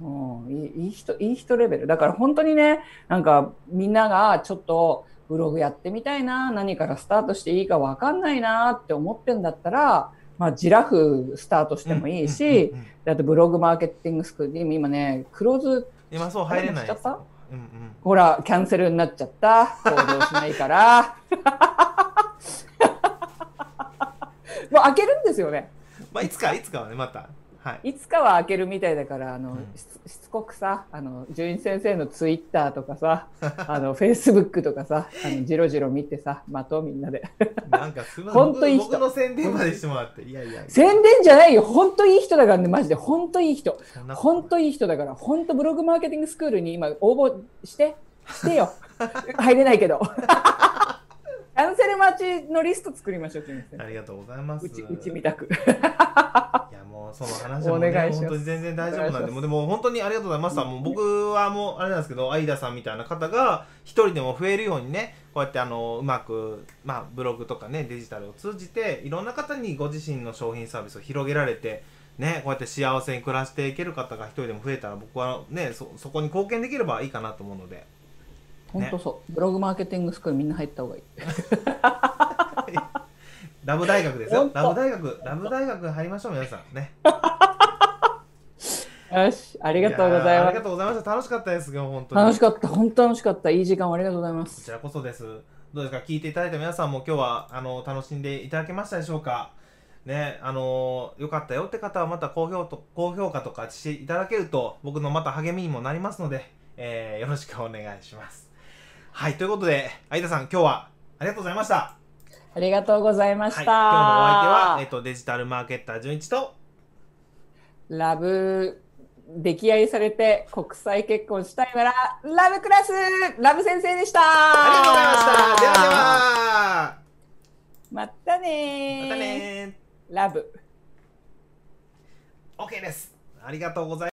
うん、いいいい人いい人レベル。だから本当にねなんかみんながちょっとブログやってみたいな何からスタートしていいか分かんないなって思ってんだったら、まあ、ジラフスタートしてもいいし、うんうんうんであとブログマーケティングスクールで今ねクローズ今そう入れないしちゃったうんうん。ほらキャンセルになっちゃった。行動しないから。もう開けるんですよね。まあいつかいつかはねまたはい。いつかは開けるみたいだからあの、うん。ししつこくさあの純一先生のツイッターとかさ あのフェイスブックとかさあのジロジロ見てさ待とうみんなで。なんかすみません本当いい人。僕僕の宣伝までしてもらって。いやいや宣伝じゃないよ。本当いい人だからねマジで。本当いい人。本当いい人だから。本当ブログマーケティングスクールに今応募してしてよ。入れないけどキャンセル待ちのリスト作りましょう、ありがとうございます。うち、うちみたく。いやもうその話もねお願いします。本当に全然大丈夫なんでもうでも本当にありがとうございましたもう僕はもうあれなんですけど相田さんみたいな方が一人でも増えるようにねこうやってあのうまくまあブログとかねデジタルを通じていろんな方にご自身の商品サービスを広げられてねこうやって幸せに暮らしていける方が一人でも増えたら僕はねそそこに貢献できればいいかなと思うので本当そう。ブログマーケティングスクールみんな入った方がいい。ラブ大学ですよラブ大学ラブ大学入りましょう皆さんね よし、ありがとうございやーあります。がとうございました楽しかったですよ本当に楽しかった。本当楽しかった。いい時間をありがとうございます。こちらこそです。どうですか？聞いていただいた皆さんも今日はあの楽しんでいただけましたでしょうか？ね、あのよかったよって方はまた高評と高評価とかしていただけると僕のまた励みにもなりますので、えーよろしくお願いします。はい、ということで、相田さん今日はありがとうございました。ありがとうございました。はい、今日のお相手は、えっと、デジタルマーケッター純一と、ラブ、出来合いされて国際結婚したいなら、ラブクラスラブ先生でしたありがとうございました。ではでは、またねーまたねラブ。ー。OK です。ありがとうございます。